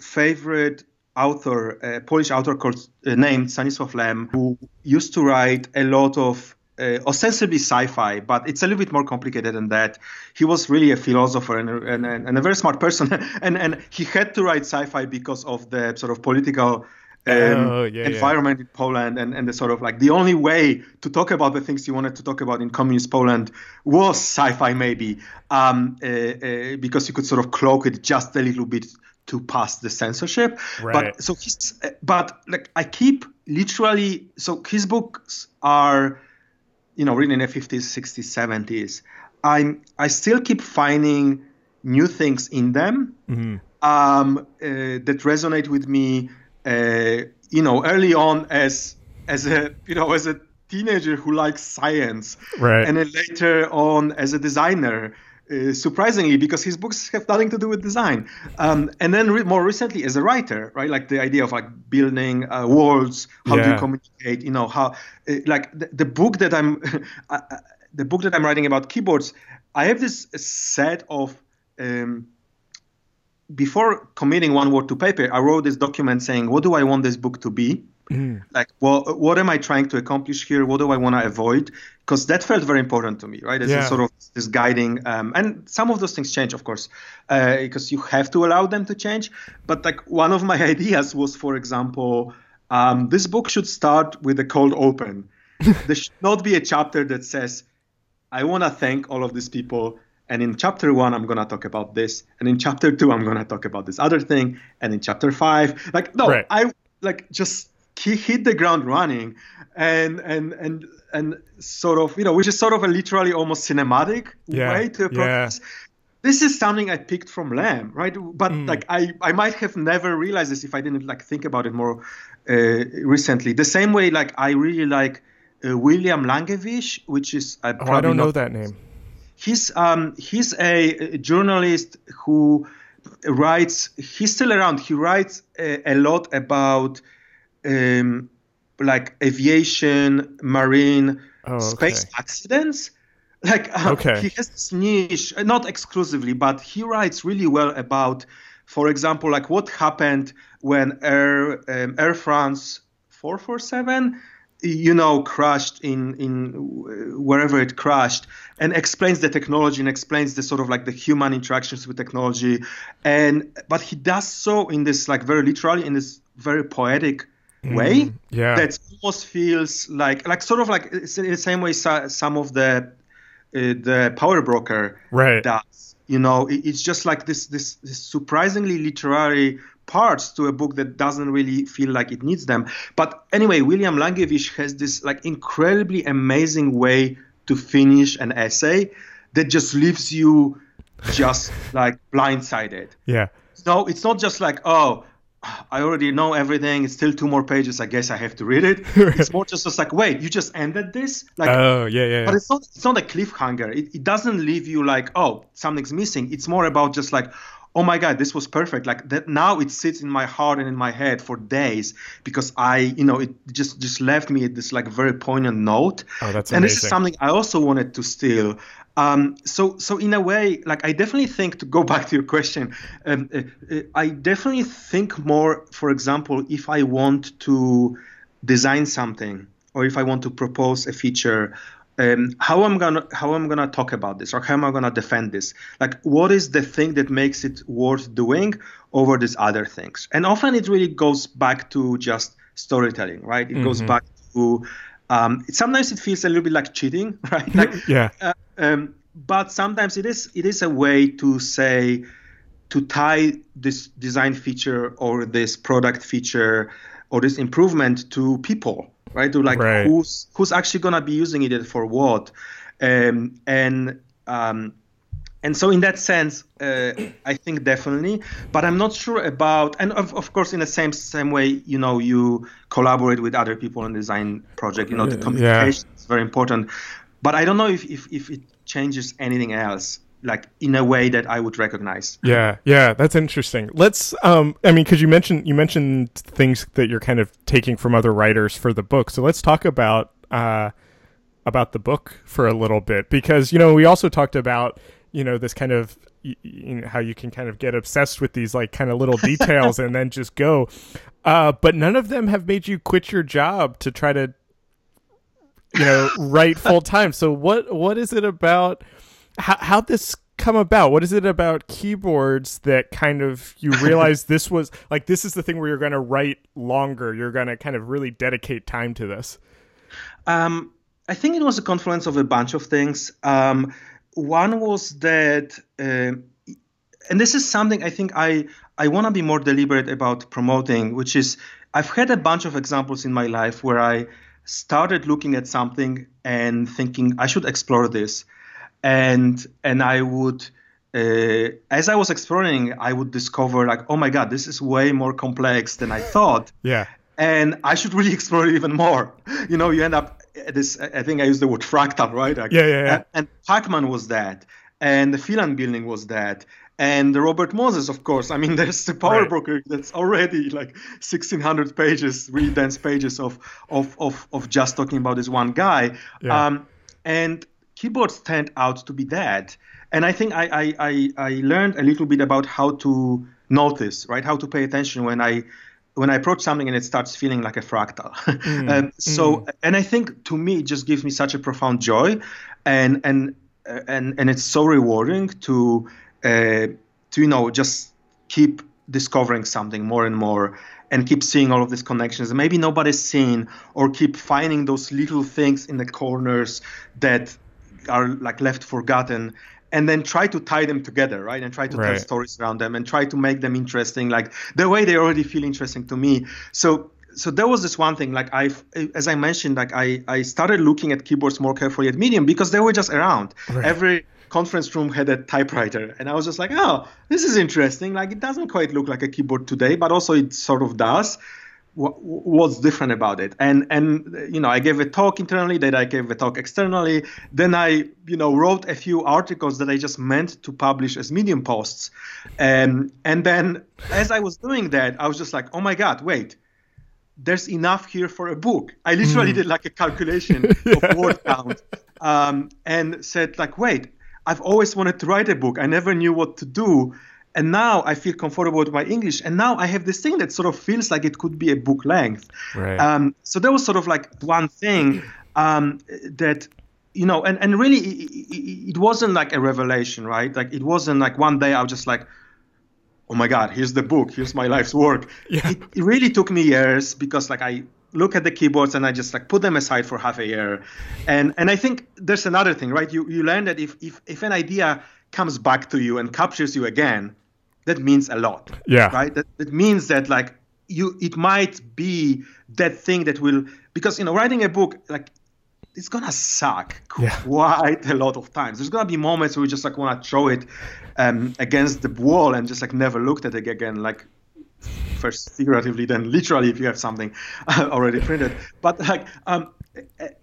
favorite author, a Polish author called uh, named Stanisław Lem, who used to write a lot of uh, ostensibly sci-fi, but it's a little bit more complicated than that. He was really a philosopher and, and, and a very smart person, and and he had to write sci-fi because of the sort of political um, oh, yeah, environment yeah. in Poland and, and the sort of like the only way to talk about the things you wanted to talk about in communist Poland was sci-fi maybe um, uh, uh, because you could sort of cloak it just a little bit to pass the censorship. Right. But so he's, but like I keep literally so his books are you know, written in the 50s, 60s, 70s, I'm I still keep finding new things in them mm-hmm. um, uh, that resonate with me. Uh, you know, early on as as a you know as a teenager who likes science, right. and then later on as a designer uh, surprisingly, because his books have nothing to do with design. Um, and then re- more recently, as a writer, right, like the idea of like building uh, worlds, how yeah. do you communicate? You know, how uh, like the, the, book that I'm, uh, uh, the book that I'm writing about keyboards. I have this set of um, before committing one word to paper, I wrote this document saying, what do I want this book to be? Mm. Like, well, what am I trying to accomplish here? What do I want to avoid? Because that felt very important to me, right? As yeah. sort of this guiding, um, and some of those things change, of course, uh, because you have to allow them to change. But like one of my ideas was, for example, um, this book should start with a cold open. there should not be a chapter that says, "I want to thank all of these people." And in chapter one, I'm gonna talk about this, and in chapter two, I'm gonna talk about this other thing, and in chapter five, like no, right. I like just he hit the ground running and and and and sort of you know which is sort of a literally almost cinematic yeah, way to approach yeah. this this is something I picked from Lem, right? But mm. like I, I might have never realized this if I didn't like think about it more uh, recently. The same way, like I really like uh, William Langewiesche, which is uh, oh, I don't know that name. He's um he's a, a journalist who writes. He's still around. He writes a, a lot about um, like aviation, marine, oh, okay. space accidents. Like uh, okay. he has this niche, uh, not exclusively, but he writes really well about, for example, like what happened when Air um, Air France 447 you know crashed in in wherever it crashed and explains the technology and explains the sort of like the human interactions with technology and but he does so in this like very literally in this very poetic way mm, yeah that almost feels like like sort of like in the same way some of the the Power Broker right. does. You know, it, it's just like this, this this surprisingly literary parts to a book that doesn't really feel like it needs them. But anyway, William Langewiesche has this like incredibly amazing way to finish an essay that just leaves you just like blindsided. Yeah. No, it's not just like, oh, I already know everything. It's still two more pages. I guess I have to read it. it's more just, just like, wait, you just ended this? Like, oh yeah, yeah. But it's not. It's not a cliffhanger. It, it doesn't leave you like, oh, something's missing. It's more about just like, oh my god, this was perfect. Like that. Now it sits in my heart and in my head for days because I, you know, it just just left me at this like very poignant note. Oh, that's amazing. And this is something I also wanted to steal. Um, so, so in a way, like I definitely think to go back to your question, um, uh, uh, I definitely think more. For example, if I want to design something or if I want to propose a feature, um, how I'm gonna how I'm gonna talk about this or how am I gonna defend this? Like, what is the thing that makes it worth doing over these other things? And often it really goes back to just storytelling, right? It mm-hmm. goes back to um, sometimes it feels a little bit like cheating, right? Like, yeah. Uh, um, but sometimes it is it is a way to say to tie this design feature or this product feature or this improvement to people, right? To like right. who's who's actually gonna be using it for what, um, and um, and so in that sense, uh, I think definitely, but I'm not sure about. And of, of course, in the same same way, you know, you collaborate with other people in design project. You know, the communication yeah. is very important. But I don't know if, if if it changes anything else like in a way that I would recognize. Yeah, yeah, that's interesting. Let's um I mean cuz you mentioned you mentioned things that you're kind of taking from other writers for the book. So let's talk about uh about the book for a little bit because you know, we also talked about you know this kind of you know, how you can kind of get obsessed with these like kind of little details and then just go. Uh, but none of them have made you quit your job to try to you know write full time so what what is it about how how this come about? What is it about keyboards that kind of you realize this was like this is the thing where you're going to write longer you're going to kind of really dedicate time to this? Um I think it was a confluence of a bunch of things. Um, one was that, uh, and this is something I think I I want to be more deliberate about promoting, which is I've had a bunch of examples in my life where I started looking at something and thinking I should explore this, and and I would. Uh, as I was exploring, I would discover like, oh my god, this is way more complex than I thought. yeah. And I should really explore it even more. You know, you end up this I think I used the word fractal, right? Like, yeah, yeah, yeah. And, Pacman was that, and the Phelan building was that, and the Robert Moses, of course. I mean, there's the Power right. Broker that's already like 1,600 pages, really dense pages of of of, of just talking about this one guy. Yeah. Um, and keyboards turned out to be that. And I think I, I, I, I learned a little bit about how to notice, right? How to pay attention when I when I approach something and it starts feeling like a fractal. Mm. um, so, mm. and I think to me, it just gives me such a profound joy, and and uh, and and it's so rewarding to uh, to you know just keep discovering something more and more and keep seeing all of these connections that maybe nobody's seen or keep finding those little things in the corners that are like left forgotten and then try to tie them together, right? And try to right. tell stories around them and try to make them interesting, like the way they already feel interesting to me. So so there was this one thing like i as i mentioned like i i started looking at keyboards more carefully at medium because they were just around right. every conference room had a typewriter and i was just like oh this is interesting like it doesn't quite look like a keyboard today but also it sort of does what's different about it? And and you know i gave a talk internally then i gave a talk externally then i you know wrote a few articles that i just meant to publish as medium posts. And and then as i was doing that i was just like oh my god wait. There's enough here for a book. I literally mm. did like a calculation of word count um, and said like wait i've always wanted to write a book. I never knew what to do and now I feel comfortable with my English, and now I have this thing that sort of feels like it could be a book length. Right. Um, so that was sort of like one thing um, that you know, and and really it, it, wasn't like a revelation, right? Like it wasn't like one day I was just like, oh my god, here's the book, here's my life's work. Yeah. It, it really took me years because like I look at the keyboards and I just like put them aside for half a year. And and I think there's another thing, right? You you learn that if if if an idea comes back to you and captures you again, that means a lot. Yeah. Right? That that means that like you it might be that thing that will because you know writing a book like it's gonna suck yeah. quite a lot of times. There's gonna be moments where you just like wanna throw it um, against the wall and just like never looked at it again. Like first figuratively, then literally if you have something already printed. But like, um,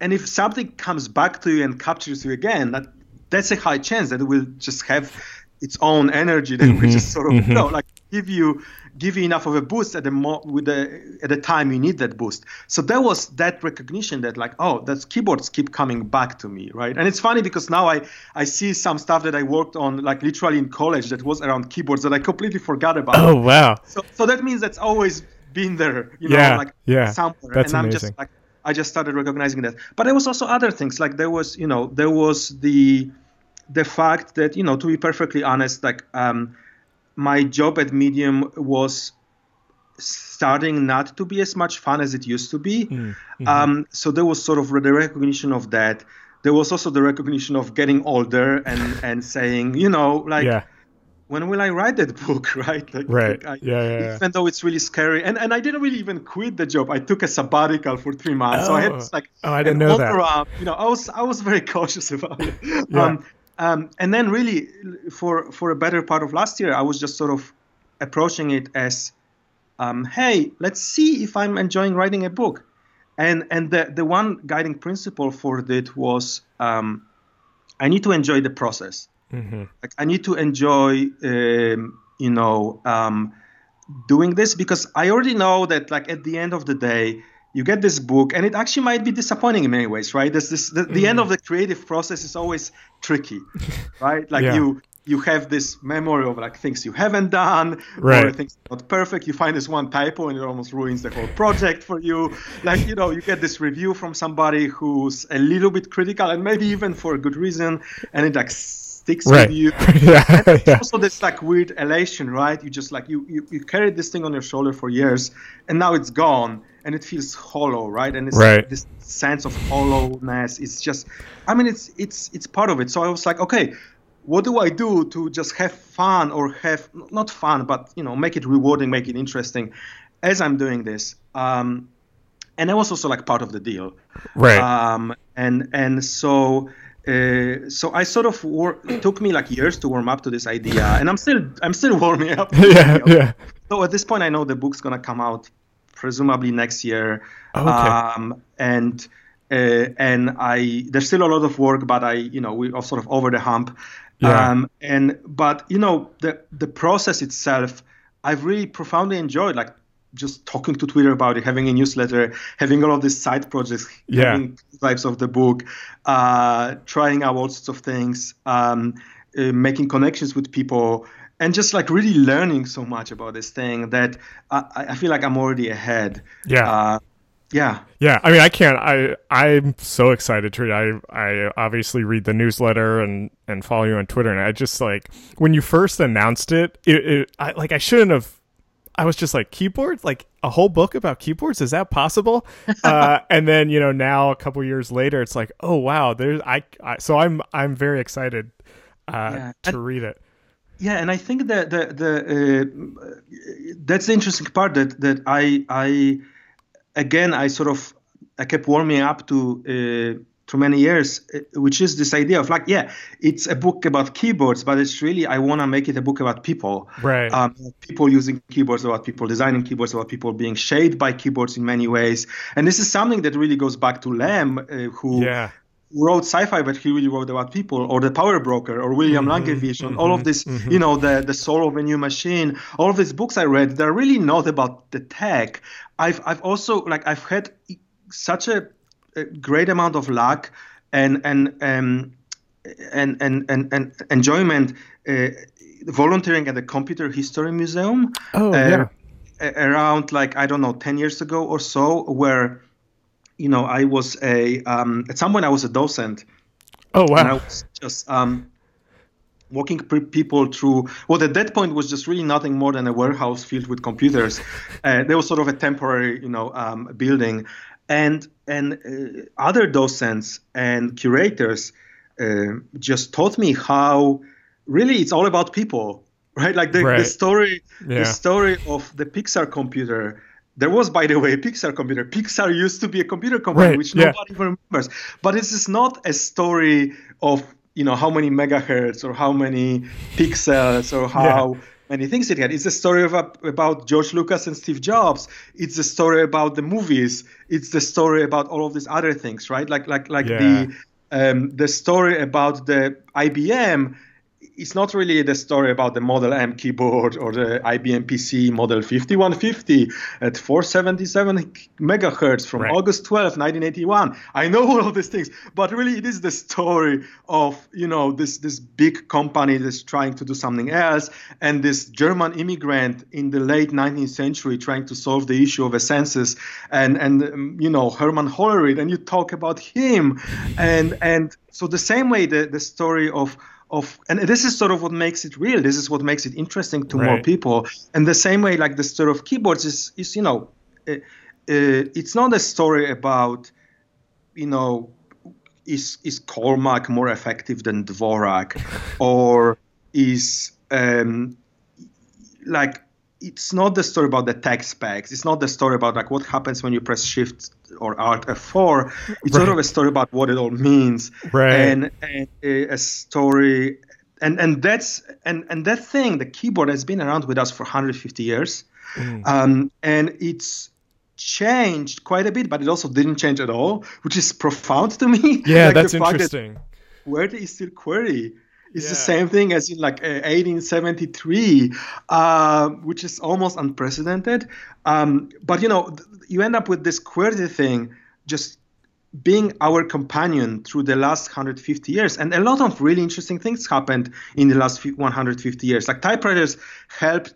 and if something comes back to you and captures you again, that that's a high chance that it will just have its own energy that mm-hmm. will just sort of mm-hmm. you know, like give you give you enough of a boost at the mo- with the at the time you need that boost. So there was that recognition that like oh that keyboards keep coming back to me right. And it's funny because now I I see some stuff that I worked on like literally in college that was around keyboards that I completely forgot about. Oh wow. So so that means that's always been there you know yeah, like yeah, somewhere that's and I'm amazing. just like I just started recognizing that. But there was also other things like there was you know there was the the fact that you know to be perfectly honest like um my job at Medium was starting not to be as much fun as it used to be. Mm, mm-hmm. Um, so there was sort of the recognition of that. There was also the recognition of getting older and and saying, you know, like. Yeah. When will I write that book, right? Like, right. I, yeah, yeah, yeah, Even though it's really scary, and, and I didn't really even quit the job. I took a sabbatical for three months, oh. so I had this, like oh, I didn't know that. Around, you know, I was I was very cautious about it. yeah. Um, um, and then really for for a better part of last year, I was just sort of approaching it as, um, hey, let's see if I'm enjoying writing a book. And and the the one guiding principle for that was um, I need to enjoy the process. Mm-hmm. Like I need to enjoy, um, you know, um, doing this because I already know that like at the end of the day you get this book and it actually might be disappointing in many ways right there's this the, the mm. end of the creative process is always tricky right like yeah. you you have this memory of like things you haven't done right. or things not perfect you find this one typo and it almost ruins the whole project for you like you know you get this review from somebody who's a little bit critical and maybe even for a good reason and it like sticks right. with you yeah, yeah. also this like weird elation right you just like you, you you carried this thing on your shoulder for years and now it's gone and it feels hollow, right? And it's right. this sense of hollowness. It's just, I mean, it's it's it's part of it. So I was like, okay, what do I do to just have fun or have not fun, but you know, make it rewarding, make it interesting, as I'm doing this. Um, and that was also like part of the deal, right? Um, and and so. Uh, so I sort of wor- it took me like years to warm up to this idea, and I'm still I'm still warming up. yeah, yeah. So at this point, I know the book's gonna come out presumably next year. Oh, okay. Um, and uh, and I there's still a lot of work, but I you know we are sort of over the hump. Yeah. Um, and but you know the the process itself, I've really profoundly enjoyed. Like just talking to Twitter about it, having a newsletter, having all of these side projects, yeah. having types of the book, uh, trying out all sorts of things, um, uh, making connections with people, and just like really learning so much about this thing that I, I feel like I'm already ahead. Yeah. Uh, yeah. Yeah. I mean, I can't. I I'm so excited to read. I I obviously read the newsletter and and follow you on Twitter, and I just like when you first announced it, it, it I, like I shouldn't have. I was just like keyboards, like a whole book about keyboards. Is that possible? uh, and then you know now a couple years later, it's like, oh wow, there's I, I so I'm I'm very excited uh, yeah. to and, read it yeah, and I think that the the uh, that's the interesting part that that I I again I sort of I kept warming up to uh, through many years, uh, which is this idea of like, yeah, it's a book about keyboards, but it's really I want to make it a book about people, right? Um, people using keyboards, about people designing keyboards, about people being shaped by keyboards in many ways, and this is something that really goes back to Lem, uh, who yeah wrote sci-fi, but he really wrote about people, or the Power Broker, or William mm-hmm, Langewiesche, mm-hmm, all of this, mm-hmm. you know, the the soul of a new machine. All of these books I read, they're really not about the tech. I've I've also like I've had such a, a great amount of luck and and um, and and and, and enjoyment uh, volunteering at the Computer History Museum. Oh uh, yeah. Around like I don't know, ten years ago or so, where you know, I was a um, at some point I was a docent. Oh wow! And I was just um, walking people through what at that point was just really nothing more than a warehouse filled with computers. Uh, there was sort of a temporary, you know, um, building, and and uh, other docents and curators uh, just taught me how really it's all about people, right? Like the, right. the story, yeah. the story of the Pixar computer. There was, by the way, a Pixar computer. Pixar used to be a computer company, right. which yeah. nobody remembers. But this is not a story of you know how many megahertz or how many pixels or how yeah. Many things it had. It's a story of, about George Lucas and Steve Jobs. It's a story about the movies. It's the story about all of these other things, right? Like like like yeah. the um, the story about the IBM it's not really the story about the Model M keyboard or the IBM PC Model 5150 at 477 megahertz from right. August 12, 1981. I know all of these things, but really it is the story of you know this this big company that's trying to do something else, and this German immigrant in the late 19th century trying to solve the issue of a census, and and um, you know Hermann Hollerith, and you talk about him, and and so the same way the the story of of and this is sort of what makes it real. This is what makes it interesting to right. more people. And the same way like the story of keyboards is is you know uh, uh, it's not a story about you know is is Colemak more effective than Dvorak? Or is um, like it's not the story about the tech specs. It's not the story about like what happens when you press Shift or Alt F4. It's right. sort of a story about what it all means, right? And, and a story, and and that's and and that thing, the keyboard has been around with us for 150 years, mm. um, and it's changed quite a bit, but it also didn't change at all, which is profound to me. Yeah, like that's interesting. That where is still QWERTY? It's yeah. the same thing as in like 1873, uh, which is almost unprecedented. Um, but you know, you end up with this QWERTY thing just being our companion through the last 150 years. And a lot of really interesting things happened in the last 150 years. Like typewriters helped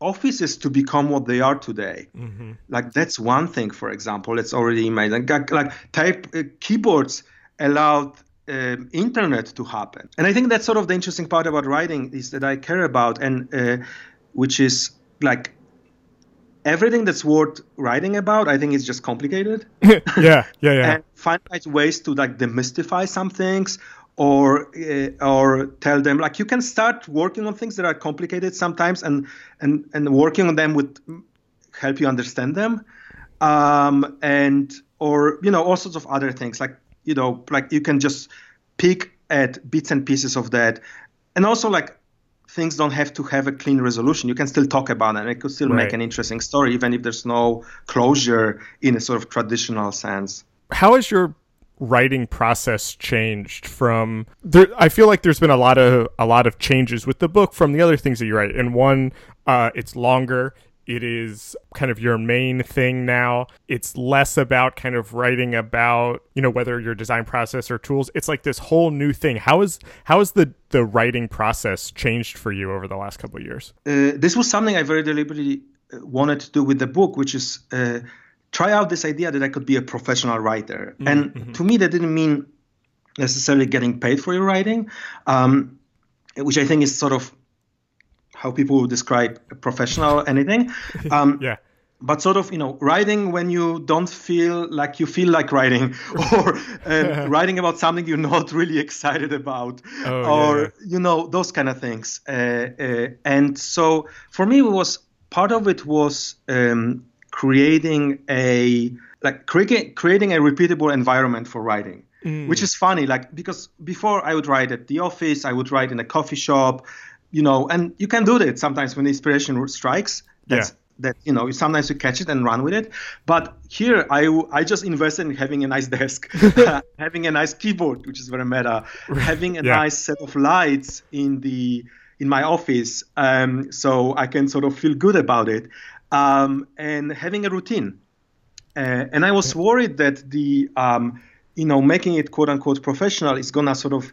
offices to become what they are today. Mm-hmm. Like that's one thing, for example, it's already made. Like, like type uh, keyboards allowed um, internet to happen. And I think that's sort of the interesting part about writing is that I care about, and uh, which is like everything that's worth writing about. I think is just complicated. yeah, yeah, yeah. and find ways to like demystify some things, or uh, or tell them like you can start working on things that are complicated sometimes, and and and working on them would help you understand them, um, and or you know all sorts of other things like you know, like you can just pick at bits and pieces of that. And also, like, things don't have to have a clean resolution. You can still talk about it, and it could still right. make an interesting story, even if there's no closure in a sort of traditional sense. How has your writing process changed from there I feel like there's been a lot of a lot of changes with the book from the other things that you write. And one uh, it's longer it is kind of your main thing now. It's less about kind of writing about, you know, whether your design process or tools. It's like this whole new thing. How is how has the the writing process changed for you over the last couple of years? Uh, this was something I very deliberately uh, wanted to do with the book, which is uh, try out this idea that I could be a professional writer. Mm-hmm. And mm-hmm. to me, that didn't mean necessarily getting paid for your writing, um, which I think is sort of how people would describe professional anything. Um, yeah. But sort of, you know, writing when you don't feel like you feel like writing, or uh, writing about something you're not really excited about, oh, or yeah. you know those kind of things. Uh, uh, and so for me, it was part of it was um, creating a like creating creating a repeatable environment for writing. Mm. Which is funny, like because before I would write at the office, I would write in a coffee shop, you know, and you can do that sometimes when inspiration strikes. That's, yeah. That you know, sometimes you catch it and run with it. But here, I I just invested in having a nice desk, having a nice keyboard, which is very meta, having a yeah. nice set of lights in the in my office, um, so I can sort of feel good about it, um, and having a routine. Uh, and I was worried that the um, you know making it quote unquote professional is gonna sort of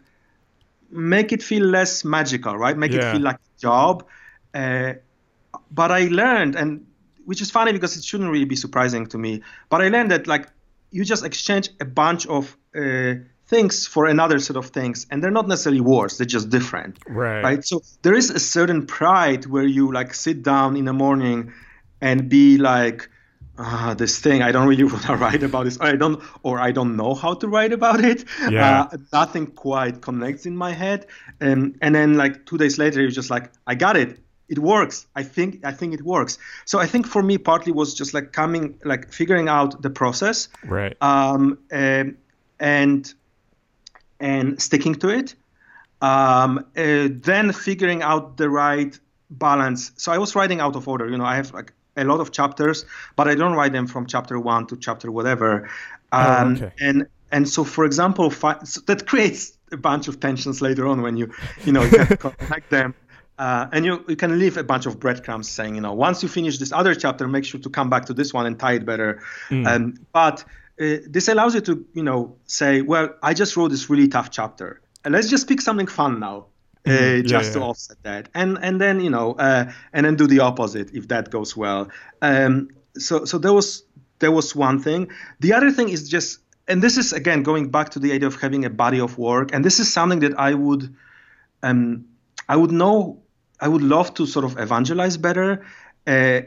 make it feel less magical, right? Make yeah. it feel like a job. Uh, but I learned, and which is funny because it shouldn't really be surprising to me. But I learned that like you just exchange a bunch of uh, things for another set of things and they're not necessarily worse they're just different right right so there is a certain pride where you like sit down in the morning and be like uh, this thing I don't really want to write about this or I don't or I don't know how to write about it. Yeah. Uh, nothing quite connects in my head and and then like two days later you're just like I got it. It works. I think i think it works. So i think for me partly was just like coming like figuring out the process right. um and and, and sticking to it um uh, then figuring out the right balance. So i was writing out of order you know i have like a lot of chapters but i don't write them from chapter one to chapter whatever Oh, um, okay. and and so for example fi- so that creates a bunch of tensions later on when you you know you connect them uh, and you, you can leave a bunch of breadcrumbs saying, you know, once you finish this other chapter, make sure to come back to this one and tie it better. Mm. Um, but uh, this allows you to, you know, say, well, I just wrote this really tough chapter. And let's just pick something fun now, uh, Mm, yeah, just to yeah. offset that. And and then you know, uh, and then do the opposite if that goes well. Um, so so there was there was one thing. The other thing is just, and this is again going back to the idea of having a body of work. And this is something that I would, um, I would know I would love to sort of evangelize better uh,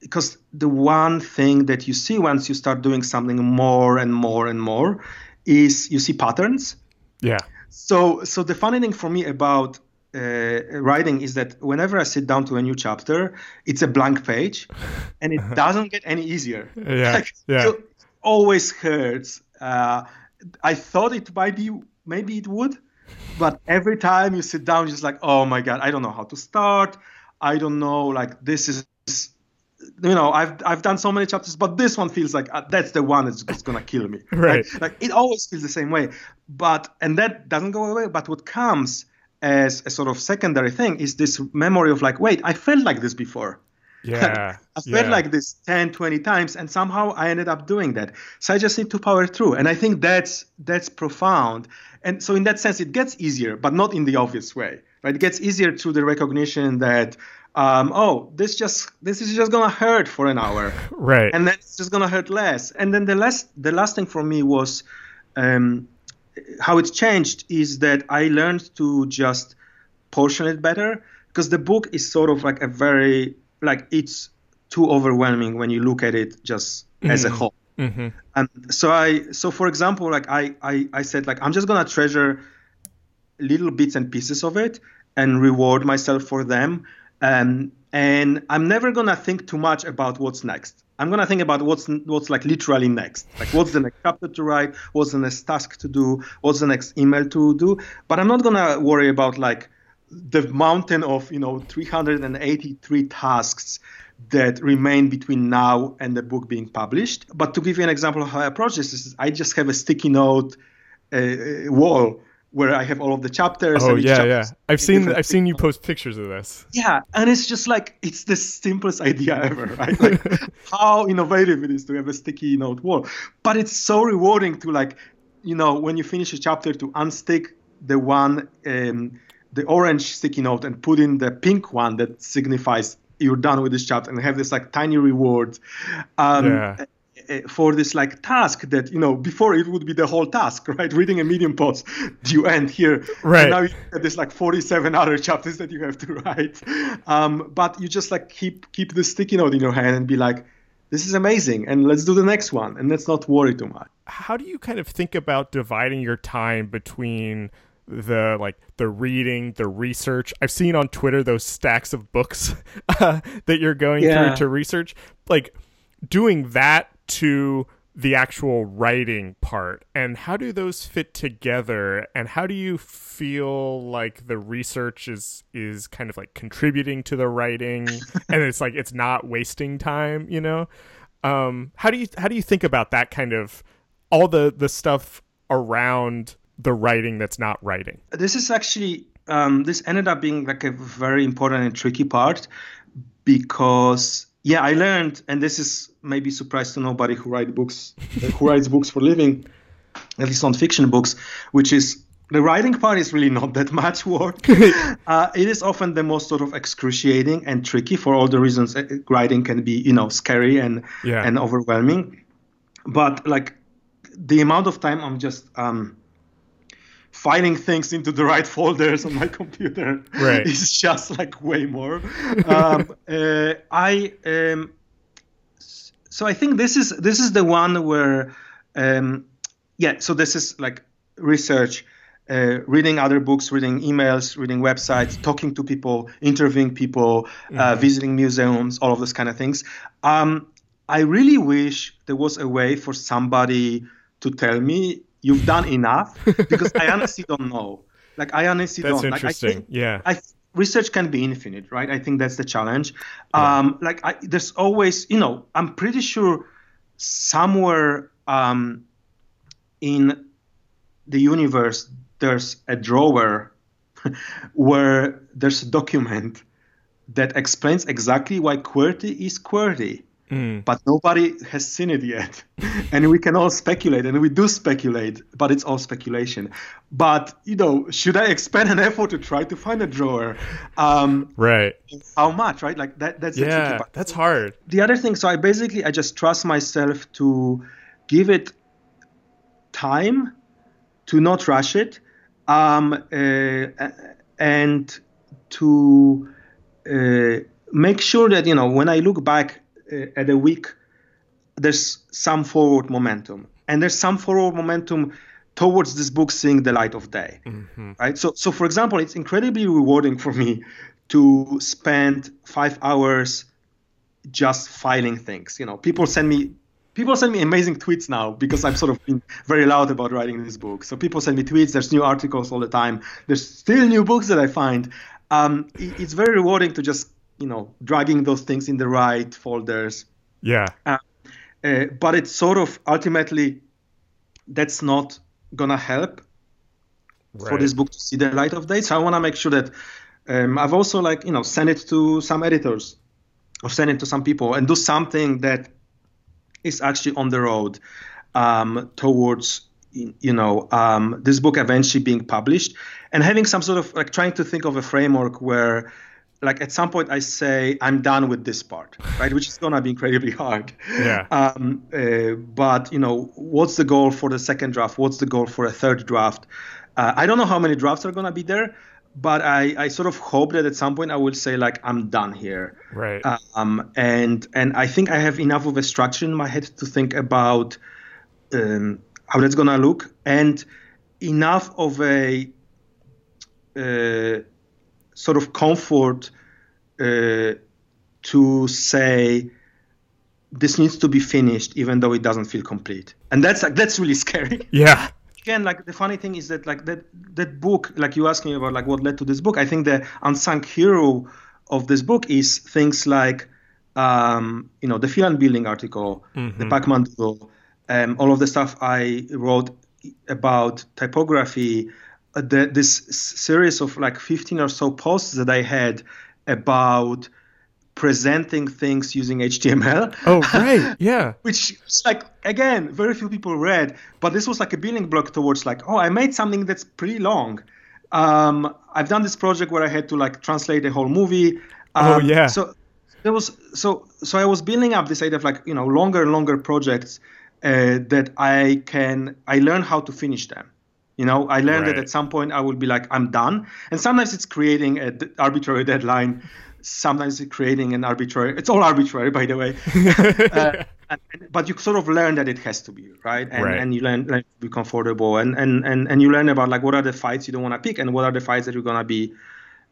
because the one thing that you see once you start doing something more and more and more is you see patterns. yeah So, so the funny thing for me about uh, writing is that whenever I sit down to a new chapter, it's a blank page, and it doesn't get any easier. Yeah, yeah. So it always hurts. Uh, I thought it might be, maybe it would, but every time you sit down, you're just like, oh my god, I don't know how to start. I don't know, like this is, you know, I've I've done so many chapters, but this one feels like uh, that's the one that's, that's gonna kill me. Right. Like, like it always feels the same way, but and that doesn't go away. But what comes as a sort of secondary thing is this memory of like, wait, I felt like this before. yeah I felt yeah. like this 10, 20 times, and somehow I ended up doing that. So I just need to power through, and I think that's that's profound. And so in that sense, it gets easier, but not in the obvious way, right? It gets easier through the recognition that, um, oh, this just this is just gonna hurt for an hour, right and then it's just gonna hurt less. And then the last the last thing for me was um, how it changed is that I learned to just portion it better because the book is sort of like a very like it's too overwhelming when you look at it just as a Mhm. whole. hmm And so I so for example like I, I I said like I'm just gonna treasure little bits and pieces of it and reward myself for them. Um, and I'm never gonna think too much about what's next. I'm gonna think about what's what's like literally next. Like what's the next chapter to write, what's the next task to do, what's the next email to do. But I'm not gonna worry about like the mountain of you know 383 tasks that remain between now and the book being published. But to give you an example of how I approach this, is I just have a sticky note uh, wall where I have all of the chapters. oh and each yeah yeah i've seen i've seen you post pictures of this Yeah, and it's just like it's the simplest idea ever, right? Like how innovative it is to have a sticky note wall. But it's so rewarding to like, you know, when you finish a chapter to unstick the one, um, the orange sticky note and put in the pink one that signifies you're done with this chapter and have this like tiny reward. Um, Yeah. Uh, For this like task that you know before it would be the whole task right? Reading a medium post you end here. Right. and now you have this like 47 other chapters that you have to write. Um, but you just like keep keep the sticky note in your hand and be like this is amazing and let's do the next one and let's not worry too much. How do you kind of think about dividing your time between the like the reading the research? I've seen on twitter those stacks of books uh, that you're going Yeah. through to research. Like doing that to the actual writing part and how do those fit together and how do you feel like the research is is kind of like contributing to the writing and it's like it's not wasting time you know? Um how do you how do you think about that kind of all the the stuff around the writing that's not writing? This is actually um, this ended up being like a very important and tricky part because yeah i learned and this is maybe surprise to nobody who write books who writes books for living at least non-fiction books which is the writing part is really not that much work. Uh, it is often the most sort of excruciating and tricky for all the reasons uh, writing can be you know scary and Yeah. and overwhelming. But like the amount of time i'm just um filing things into the right folders on my computer right. is just like way more. um, uh, I um, so I think this is this is the one where um, yeah. So this is like research. Uh, reading other books, reading emails, reading websites, talking to people, interviewing people, uh, mm-hmm. uh, visiting museums, all of those kind of things. Um, I really wish there was a way for somebody to tell me you've done enough because I honestly don't know. Like I honestly that's don't. interesting. Like, I think, yeah. I research can be infinite, right? I think that's the challenge. Yeah. Um, like I, there's always, you know, I'm pretty sure somewhere um, in the universe there's a drawer where there's a document that explains exactly why QWERTY is QWERTY. Mm. But nobody has seen it yet. and we can all speculate, and we do speculate, but it's all speculation. But, you know, should I expend an effort to try to find a drawer? Um, right. How much, right? Like, that, that's yeah, that's hard. The other thing, so I basically, I just trust myself to give it time, to not rush it, um, uh, and to uh, make sure that, you know, when I look back at a week, there's some forward momentum, and there's some forward momentum towards this book seeing the light of day, mm-hmm. right? So, so for example, it's incredibly rewarding for me to spend five hours just filing things. You know, people send me people send me amazing tweets now because I'm sort of being very loud about writing this book. So people send me tweets. There's new articles all the time. There's still new books that I find. Um, it's very rewarding to just you know dragging those things in the right folders. Yeah. Uh, uh, but it's sort of ultimately that's not gonna help right. for this book to see the light of day. So I want to make sure that um, I've also like you know send it to some editors or send it to some people and do something that is actually on the road um, towards you know um, this book eventually being published and having some sort of like trying to think of a framework where like at some point I say I'm done with this part, right? Which is gonna be incredibly hard. Yeah. Um, uh, but you know, what's the goal for the second draft? What's the goal for a third draft? Uh, I don't know how many drafts are gonna be there, but I, I sort of hope that at some point I will say like I'm done here. Right. Um, and and I think I have enough of a structure in my head to think about um, how that's gonna look and enough of a uh, sort of comfort uh, to say this needs to be finished even though it doesn't feel complete. And that's like that's really scary. Yeah. Again like the funny thing is that like that that book like you asked me about like what led to this book i think the unsung hero of this book is things like um, you know the Phelan building article mm-hmm. the pacman doodle um, all of the stuff i wrote about typography the, this series of like 15 or so posts that I had about presenting things using HTML. Oh, right. Yeah. Which like again, very few people read, but this was like a building block towards like, oh, I made something that's pretty long. Um, I've done this project where I had to like translate a whole movie. Oh, um, oh yeah. So there was so so I was building up this idea of like you know longer and longer projects uh, that I can I learn how to finish them. You know, I learned right. that at some point I will be like, I'm done. And sometimes it's creating an arbitrary deadline. Sometimes it's creating an arbitrary. It's all arbitrary, by the way. uh, and, but you sort of learn that it has to be right, and, right. and you learn, learn, to be comfortable, and, and and and you learn about like what are the fights you don't want to pick, and what are the fights that you're gonna be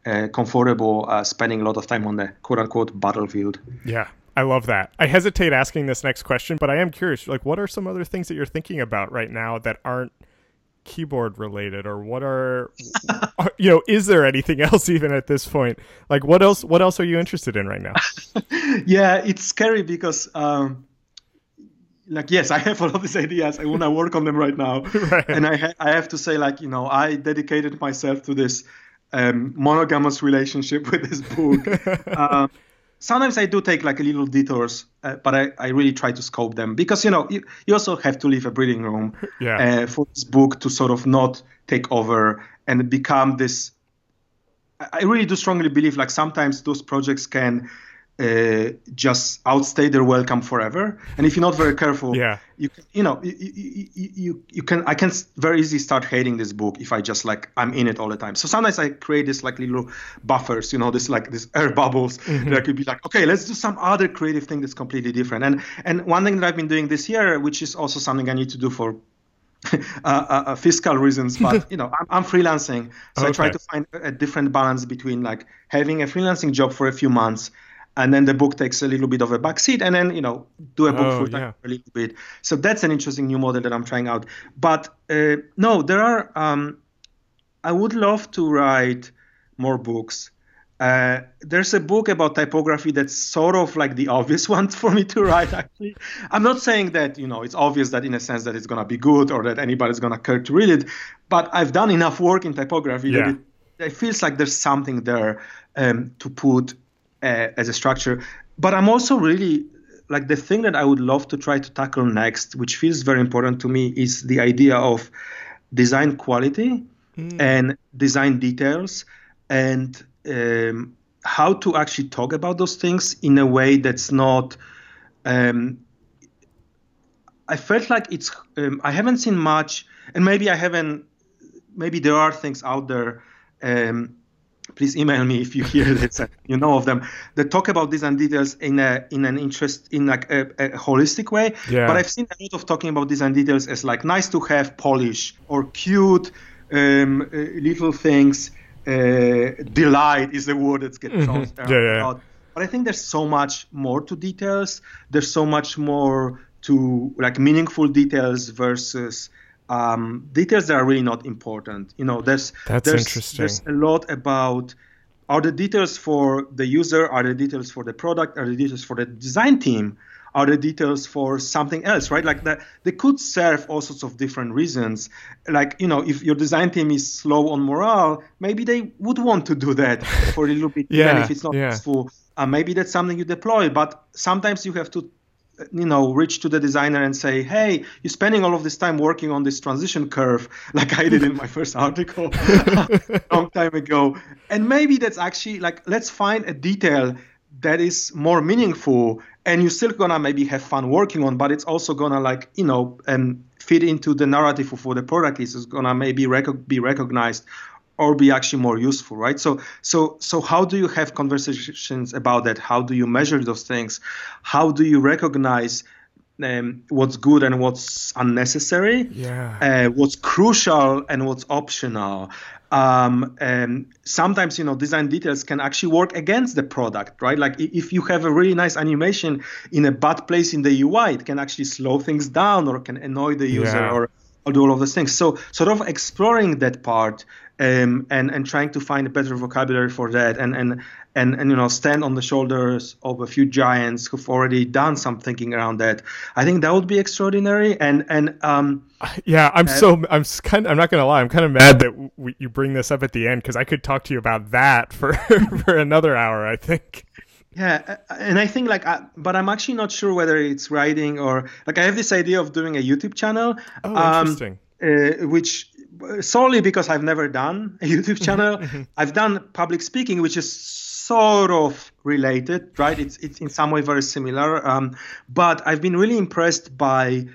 uh, comfortable uh, spending a lot of time on the quote unquote battlefield. Yeah. I love that. I hesitate asking this next question, but I am curious. Like, what are some other things that you're thinking about right now that aren't keyboard related or what are, are, you know is there anything else even at this point? Like what else what else are you interested in right now? Yeah it's scary because um like yes i have all of these ideas. I want to work on them right now. Right. and I, ha- I have to say like you know i dedicated myself to this um, monogamous relationship with this book. Um, sometimes I do take like a little detours, uh, but I, I really try to scope them because you know you, you also have to leave a breathing room yeah. uh, for this book to sort of not take over and become this. I really do strongly believe like sometimes those projects can uh, just outstay their welcome forever. And if you're not very careful, yeah. you can, you know, you, you, you, you can, I can very easily start hating this book if I just like, I'm in it all the time. So sometimes I create this like little buffers, you know, this like this air bubbles mm-hmm. that could be like, okay, let's do some other creative thing that's completely different. And, and one thing that I've been doing this year, which is also something I need to do for uh, uh, uh, fiscal reasons, but you know, I'm, I'm freelancing, so okay. I try to find a different balance between like having a freelancing job for a few months and then the book takes a little bit of a backseat and then you know do a book oh, full time yeah. a little bit so that's an interesting new model that i'm trying out but uh, no there are um, i would love to write more books uh, there's a book about typography that's sort of like the obvious one for me to write actually i'm not saying that you know it's obvious that in a sense that it's going to be good or that anybody's going to care to read it but i've done enough work in typography yeah. that it, it, feels like there's something there um, to put uh, as a structure. But I'm also really like the thing that I would love to try to tackle next, which feels very important to me, is the idea of design quality mm. and design details and um, how to actually talk about those things in a way that's not. Um, I felt like it's. Um, I haven't seen much, and maybe I haven't. Maybe there are things out there um, please email me if you hear this you know of them that talk about design details in a in an interest in like a, a, holistic way yeah. but i've seen a lot of talking about design details as like nice to have polish or cute um, uh, little things uh, delight is the word that's getting mm-hmm. yeah, yeah. but i think there's so much more to details there's so much more to like meaningful details versus um, details that are really not important. You know, there's That's there's, interesting. there's a lot about are the details for the user, are the details for the product, are the details for the design team, are the details for something else, right? Like that, they could serve all sorts of different reasons. Like you know, if your design team is slow on morale, maybe they would want to do that for a little bit, yeah, even if it's not yeah. useful. Uh, maybe that's something you deploy, but sometimes you have to you know reach to the designer and say hey you're spending all of this time working on this transition curve like i did in my first article a long time ago. And maybe that's actually like let's find a detail that is more meaningful and you're still gonna maybe have fun working on but it's also gonna like you know um, fit into the narrative what the product is it's gonna maybe rec- be recognized or be actually more useful right? So so so how do you have conversations about that? How do you measure those things? How do you recognize um, what's good and what's unnecessary? Yeah. Uh, what's crucial and what's optional? Um, and sometimes you know design details can actually work against the product right? Like if you have a really nice animation in a bad place in the ui it can actually slow things down or can annoy the user yeah. or or do all of those things. So sort of exploring that part um, and and trying to find a better vocabulary for that and and and and you know stand on the shoulders of a few giants who've already done some thinking around that. I think that would be extraordinary. And and um, yeah, I'm uh, so I'm kind. Of, I'm not gonna lie. I'm kind of mad that you bring this up at the end because I could talk to you about that for for another hour. I think. Yeah, and I think like, I, but I'm actually not sure whether it's writing or like I have this idea of doing a YouTube channel. Oh, um, interesting. Uh, which solely because I've never done a YouTube channel. I've done public speaking, which is sort of related, right? It's it's in some way very similar. Um, but I've been really impressed by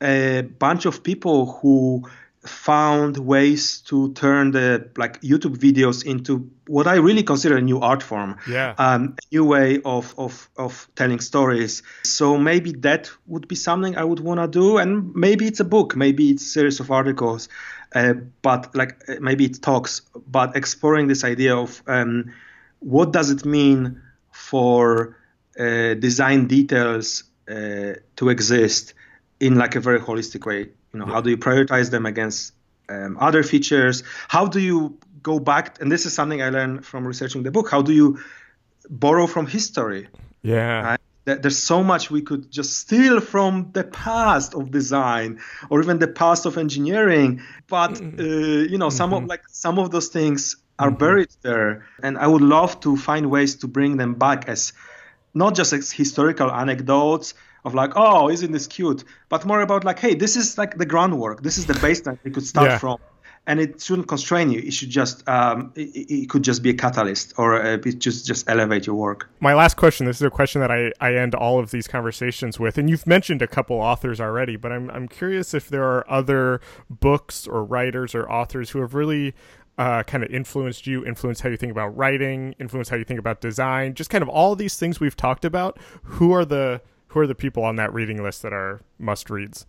a bunch of people who found ways to turn the like YouTube videos into what I really consider a new art form. Yeah. Um, a new way of, of, of telling stories. So maybe that would be something I would want to do. And maybe it's a book, maybe it's a series of articles, uh, but like uh, maybe it talks, but exploring this idea of um, what does it mean for uh, design details uh, to exist in like a very holistic way you know, yeah. how do you prioritize them against um, other features? How do you go back? And this is something I learned from researching the book. How do you borrow from history? Yeah. Right? There's so much we could just steal from the past of design, or even the past of engineering. But mm. uh, you know, some mm-hmm. of like some of those things are mm-hmm. buried there, and I would love to find ways to bring them back as not just as historical anecdotes, of like, oh, isn't this cute? But more about like, hey, this is like the groundwork. This is the baseline we could start yeah. from. And it shouldn't constrain you. It should just um, it, it, could just be a catalyst or uh, it just just elevate your work. My last question. This is a question that I, I end all of these conversations with, and you've mentioned a couple authors already, but I'm I'm curious if there are other books or writers or authors who have really uh, kind of influenced you, influenced how you think about writing, influenced how you think about design, just kind of all these things we've talked about. Who are the who are the people on that reading list that are must reads?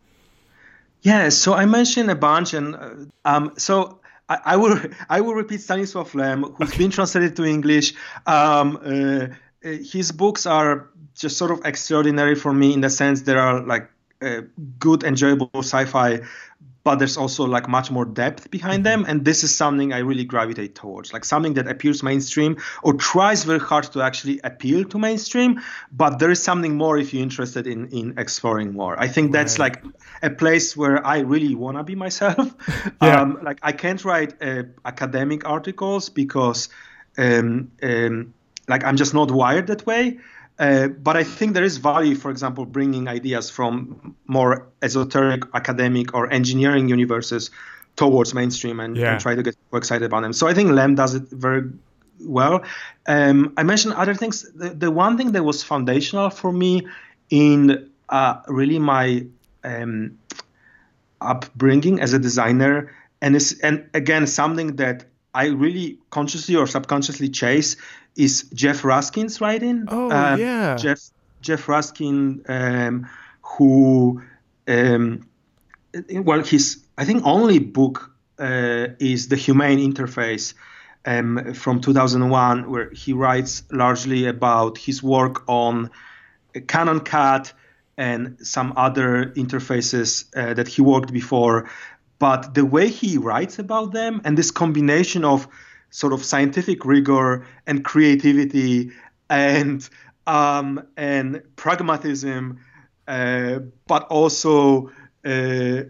Yeah, so I mentioned a bunch, and uh, um, so I, I, will I will repeat Stanisław Lem, who's okay. been translated to English. Um, uh, uh, his books are just sort of extraordinary for me in the sense there are like uh, good, enjoyable sci-fi but there's also like much more depth behind them and this is something i really gravitate towards like something that appears mainstream or tries very hard to actually appeal to mainstream but there is something more if you're interested in in exploring more i think that's right. like a place where i really want to be myself yeah. um, like i can't write uh, academic articles because um, um, like i'm just not wired that way uh, but I think there is value, for example, bringing ideas from more esoteric academic or engineering universes towards mainstream and, yeah. and try to get excited about them. So I think Lem does it very well. Um, I mentioned other things. The, the, one thing that was foundational for me in uh, really my um, upbringing as a designer, and, and again, something that I really consciously or subconsciously chase is Jef Raskin's writing. Oh uh, yeah, Jef Jef Raskin, um, who um, well, his I think only book uh, is the Humane Interface um, from 2001, where he writes largely about his work on Canon Cat and some other interfaces uh, that he worked before. But the way he writes about them and this combination of sort of scientific rigor and creativity and um, and pragmatism, uh, but also uh,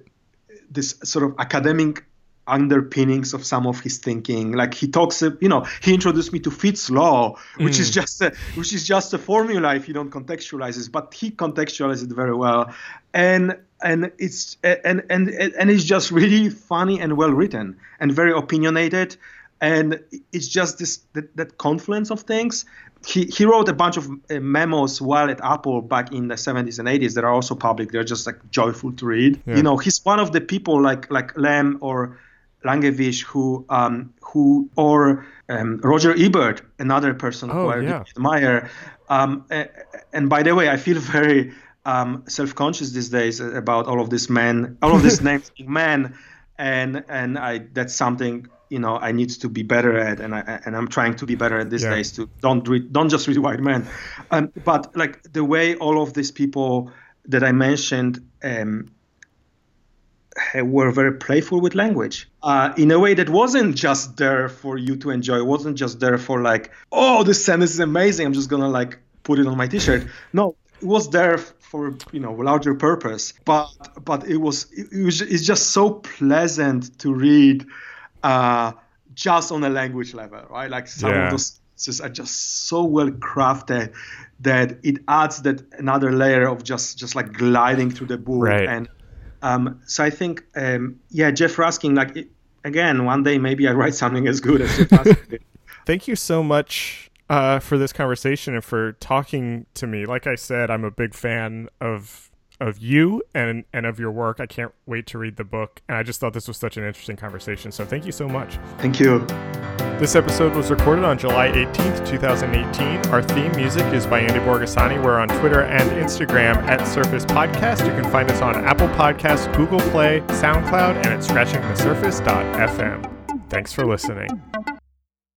this sort of academic underpinnings of some of his thinking. Like he talks, you know, he introduced me to Fitts law, which mm. is just a, which is just a formula if you don't contextualize it, but he contextualizes it very well, and and it's and and and it's just really funny and well written and very opinionated and it's just this that, that confluence of things he, he wrote a bunch of uh, memos while at apple back in the 70s and 80s that are also public they're just like joyful to read yeah. you know he's one of the people like like lem or Langewiesche who um, who or um, Roger Ebert, another person oh, who I yeah. admire. Um, and by the way, I feel very um, self-conscious these days about all of these men, all of these names men, and and I that's something you know I need to be better at, and I and I'm trying to be better at these yeah. days to don't read, don't just read white men, um, but like the way all of these people that I mentioned um, were very playful with language uh, in a way that wasn't just there for you to enjoy. It wasn't just there for like, oh, this sentence is amazing. I'm just gonna like put it on my T-shirt. No, it was there for you know larger purpose. But but it was it was it's just so pleasant to read uh, just on a language level, right? Like some yeah. of those pieces are just so well crafted that it adds that another layer of just just like gliding through the book. Right. And um, so I think, um, yeah, Jef Raskin, like it, again, one day maybe I write something as good as Jef Raskin. Thank you so much uh, for this conversation and for talking to me. Like I said, I'm a big fan of of you and and of your work. I can't wait to read the book. And I just thought this was such an interesting conversation. So thank you so much. Thank you. This episode was recorded on July 18th, 2018. Our theme music is by Andy Borgasani. We're on Twitter and Instagram at Surface Podcast. You can find us on Apple Podcasts, Google Play, SoundCloud, and at scratchingthesurface.fm. Thanks for listening.